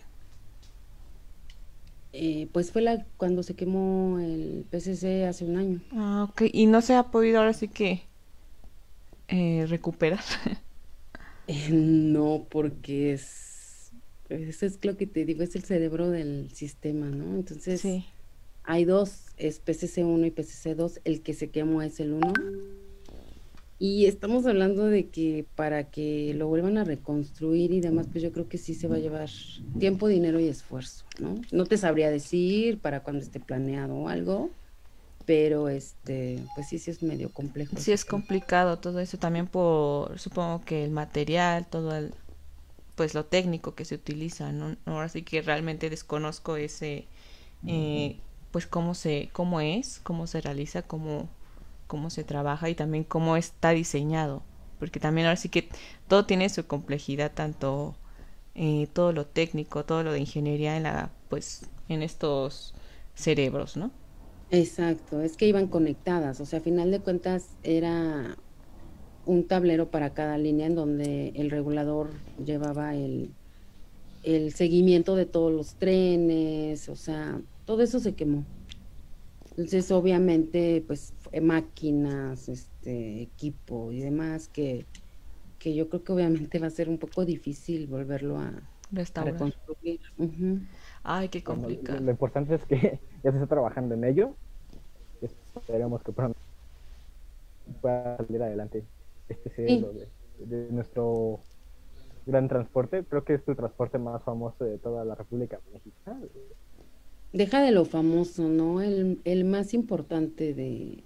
Eh, pues fue la cuando se quemó el PCC hace un año. Ah, ok. Y no se ha podido ahora sí que eh, recuperar. [LAUGHS] Eh, no, porque es, eso es lo que te digo, es el cerebro del sistema, ¿no? Entonces, Sí. Hay dos, es PCC1 y PCC2, el que se quemó es el 1. Y estamos hablando de que para que lo vuelvan a reconstruir y demás, pues yo creo que sí se va a llevar tiempo, dinero y esfuerzo, ¿no? No te sabría decir para cuando esté planeado o algo, pero este, pues sí, sí es medio complejo. Sí es complicado todo eso también por, supongo que el material, todo el, pues lo técnico que se utiliza, ¿no? Ahora sí que realmente desconozco ese, eh, pues cómo se, cómo es, cómo se realiza, cómo, cómo se trabaja y también cómo está diseñado, porque también ahora sí que todo tiene su complejidad, tanto eh, todo lo técnico, todo lo de ingeniería en la, pues, en estos cerebros, ¿no? Exacto, es que iban conectadas, o sea, a final de cuentas era un tablero para cada línea en donde el regulador llevaba el, el seguimiento de todos los trenes, o sea, todo eso se quemó. Entonces, obviamente, pues máquinas, este, equipo y demás que, que yo creo que obviamente va a ser un poco difícil volverlo a, Restaurar. reconstruir. Ujú. Ay, qué Bueno, complicado. lo importante es que [LAUGHS] ya se está trabajando en ello. Esperemos que pronto pueda salir adelante este cerebro de, de nuestro gran transporte. Creo que es el transporte más famoso de toda la República Mexicana. Deja de lo famoso, ¿no? El, el más importante de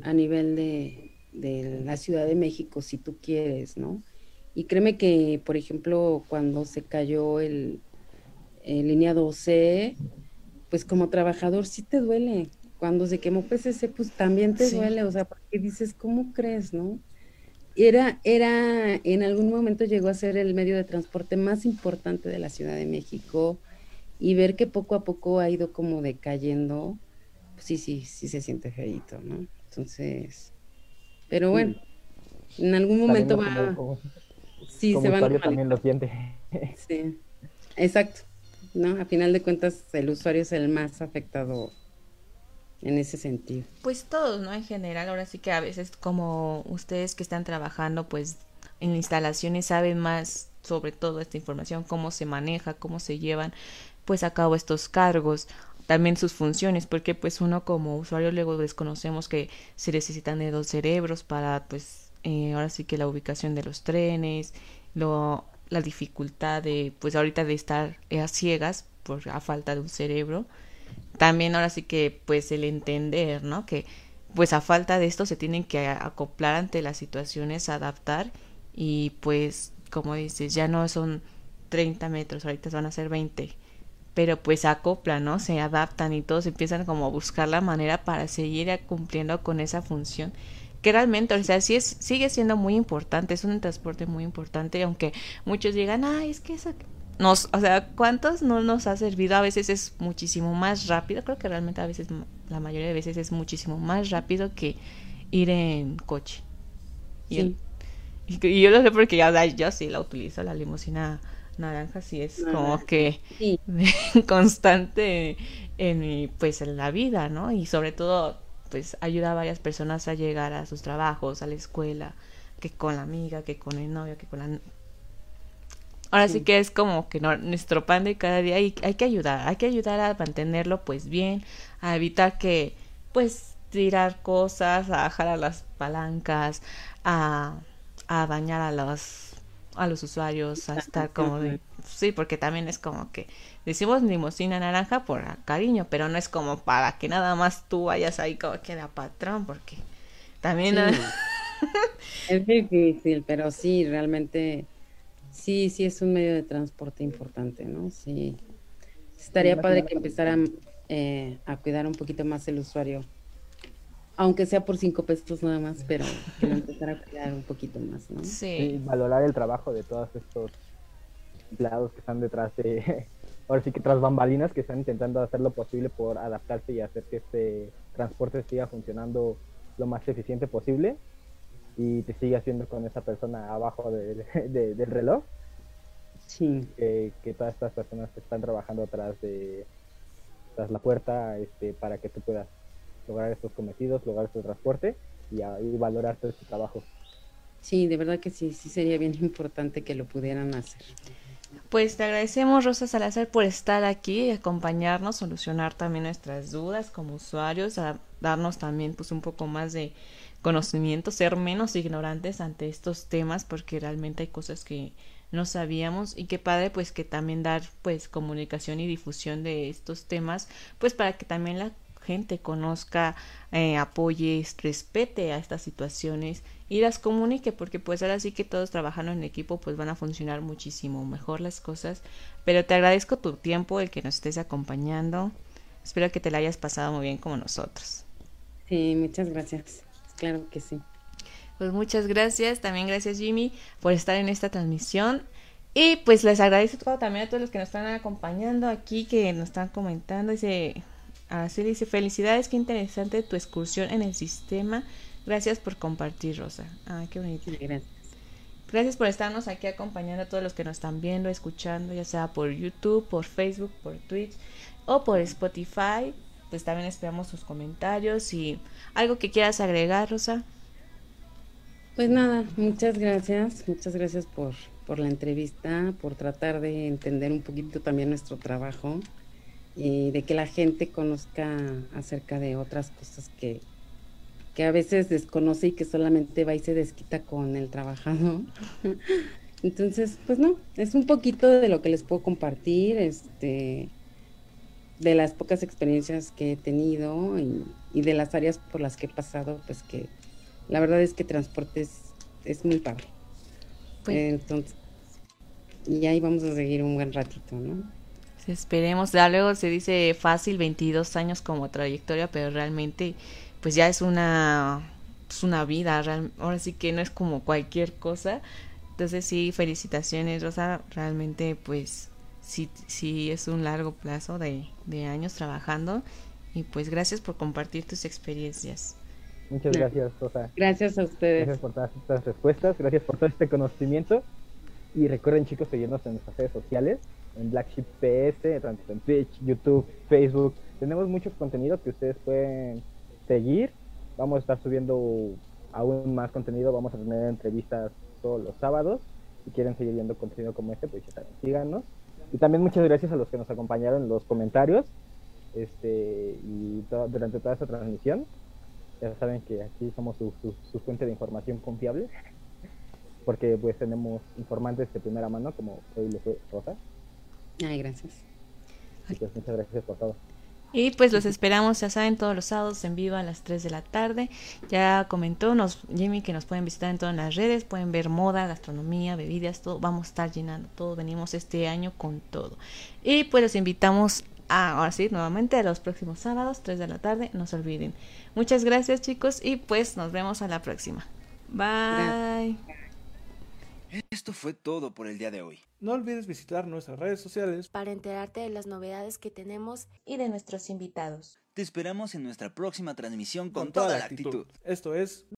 a nivel de, de la Ciudad de México, si tú quieres, ¿no? Y créeme que, por ejemplo, cuando se cayó el, el línea 12, pues como trabajador sí te duele. Cuando se quemó PCC, pues también te Sí. duele, o sea, porque dices, ¿cómo crees, no? Era, era, en algún momento llegó a ser el medio de transporte más importante de la Ciudad de México y ver que poco a poco ha ido como decayendo, pues sí, sí, sí se siente feíto, ¿no? Entonces, pero bueno, en algún momento También va, como, como, sí, como se va a también lo siente. [LAUGHS] Sí, exacto, ¿no? A final de cuentas, el usuario es el más afectado en ese sentido. Pues todos, ¿no? En general, ahora sí que a veces como ustedes que están trabajando pues en instalaciones saben más sobre todo esta información, cómo se maneja, cómo se llevan pues a cabo estos cargos, también sus funciones, porque pues uno como usuario luego desconocemos que se necesitan de dos cerebros para pues eh, ahora sí que la ubicación de los trenes, lo, la dificultad de pues ahorita de estar eh, a ciegas por a falta de un cerebro también ahora sí que pues el entender, ¿no? Que pues a falta de esto se tienen que acoplar ante las situaciones, adaptar y pues como dices, ya no son 30 metros, ahorita van a ser 20, pero pues se acoplan, ¿no? Se adaptan y todos empiezan como a buscar la manera para seguir cumpliendo con esa función que realmente, o sea, sí es, sigue siendo muy importante, es un transporte muy importante, aunque muchos digan, ay, es que eso nos, o sea, ¿cuántos no nos ha servido? A veces es muchísimo más rápido, creo que realmente a veces, la mayoría de veces es muchísimo más rápido que ir en coche. Y, Sí. y, y yo lo sé porque ya, yo sí la utilizo, la limusina naranja, sí es como que Sí. [LAUGHS] constante en mi, pues en la vida, ¿no? Y sobre todo, pues ayuda a varias personas a llegar a sus trabajos, a la escuela, que con la amiga, que con el novio, que con la... Ahora sí, Sí. que es como que no, nuestro pan de cada día y hay que ayudar, hay que ayudar a mantenerlo pues bien, a evitar que pues tirar cosas, a jalar las palancas, a, a dañar a los a los usuarios, a estar como de, sí, porque también es como que decimos limusina naranja por cariño, pero no es como para que nada más tú vayas ahí como que de patrón, porque también Sí. [LAUGHS] Es difícil, pero sí, realmente, sí, sí es un medio de transporte importante, ¿no? Sí. Estaría padre que empezaran eh, a cuidar un poquito más el usuario, aunque sea por cinco pesos nada más, pero que lo empezara a cuidar un poquito más, ¿no? Y sí, valorar el trabajo de todos estos empleados que están detrás de, [LAUGHS] ahora sí que tras bambalinas, que están intentando hacer lo posible por adaptarse y hacer que este transporte siga funcionando lo más eficiente posible y te sigas viendo con esa persona abajo del, [LAUGHS] de- del reloj, Sí, que, que todas estas personas que están trabajando atrás de tras la puerta este, para que tú puedas lograr estos cometidos, lograr este transporte y, a- y valorar todo este trabajo. sí, de verdad que sí, sí sería bien importante que lo pudieran hacer. Pues te agradecemos, Rosa Salazar, por estar aquí, acompañarnos, solucionar también nuestras dudas como usuarios, a darnos también pues un poco más de conocimiento, ser menos ignorantes ante estos temas, porque realmente hay cosas que no sabíamos y qué padre pues que también dar pues comunicación y difusión de estos temas, pues para que también la gente conozca, eh, apoye, respete a estas situaciones y las comunique, porque pues ahora sí que todos trabajando en equipo pues van a funcionar muchísimo mejor las cosas. Pero te agradezco tu tiempo, el que nos estés acompañando. Espero que te la hayas pasado muy bien como nosotros. Sí, muchas gracias. Claro que sí. Pues muchas gracias, también gracias Jimmy por estar en esta transmisión. Y pues les agradezco también a todos los que nos están acompañando aquí, que nos están comentando. Dice, así dice, felicidades, qué interesante tu excursión en el sistema. Gracias por compartir, Rosa. Ah, qué bonito. Sí, Gracias. Gracias por estarnos aquí acompañando a todos los que nos están viendo, escuchando, ya sea por YouTube, por Facebook, por Twitch o por Spotify. Pues también esperamos sus comentarios y algo que quieras agregar, Rosa. Pues nada, muchas gracias, muchas gracias por, por la entrevista, por tratar de entender un poquito también nuestro trabajo y de que la gente conozca acerca de otras cosas que, que a veces desconoce y que solamente va y se desquita con el trabajador. [LAUGHS] Entonces, pues no, es un poquito de lo que les puedo compartir, este, de las pocas experiencias que he tenido y, y de las áreas por las que he pasado, pues que la verdad es que transporte es, es muy padre. Pues- Entonces, y ahí vamos a seguir un buen ratito, ¿no? Esperemos, ya luego se dice fácil 22 años como trayectoria, pero realmente pues ya es una es una vida, real- ahora sí que no es como cualquier cosa. Entonces sí, felicitaciones, Rosa, realmente pues sí, sí es un largo plazo de, de años trabajando y pues gracias por compartir tus experiencias. Muchas gracias, Rosa. Gracias a ustedes. Gracias por todas estas respuestas, gracias por todo este conocimiento. Y recuerden, chicos, seguirnos en nuestras redes sociales, en Black Sheep PS, en Twitch, YouTube, Facebook. Tenemos mucho contenido que ustedes pueden seguir. Vamos a estar subiendo aún más contenido, vamos a tener entrevistas todos los sábados. Si quieren seguir viendo contenido como este, pues ya saben, síganos. Y también muchas gracias a los que nos acompañaron en los comentarios este, y durante toda esta transmisión. Ya saben que aquí somos su, su, fuente de información confiable, porque pues tenemos informantes de primera mano, como hoy lo fue Rosa. Ay, gracias. Pues muchas gracias por todo. Y pues los esperamos, ya saben, todos los sábados en vivo a las 3 de la tarde. Ya comentó nos, Jimmy que nos pueden visitar en todas las redes, pueden ver moda, gastronomía, bebidas, todo. Vamos a estar llenando todo. Venimos este año con todo. Y pues los invitamos Ah, ahora sí, nuevamente los próximos sábados, 3 de la tarde, no se olviden. Muchas gracias chicos y pues nos vemos a la próxima. Bye. Esto fue todo por el día de hoy. No olvides visitar nuestras redes sociales Para enterarte de las novedades que tenemos Y de nuestros invitados. Te esperamos en nuestra próxima transmisión con, con toda la actitud. Esto es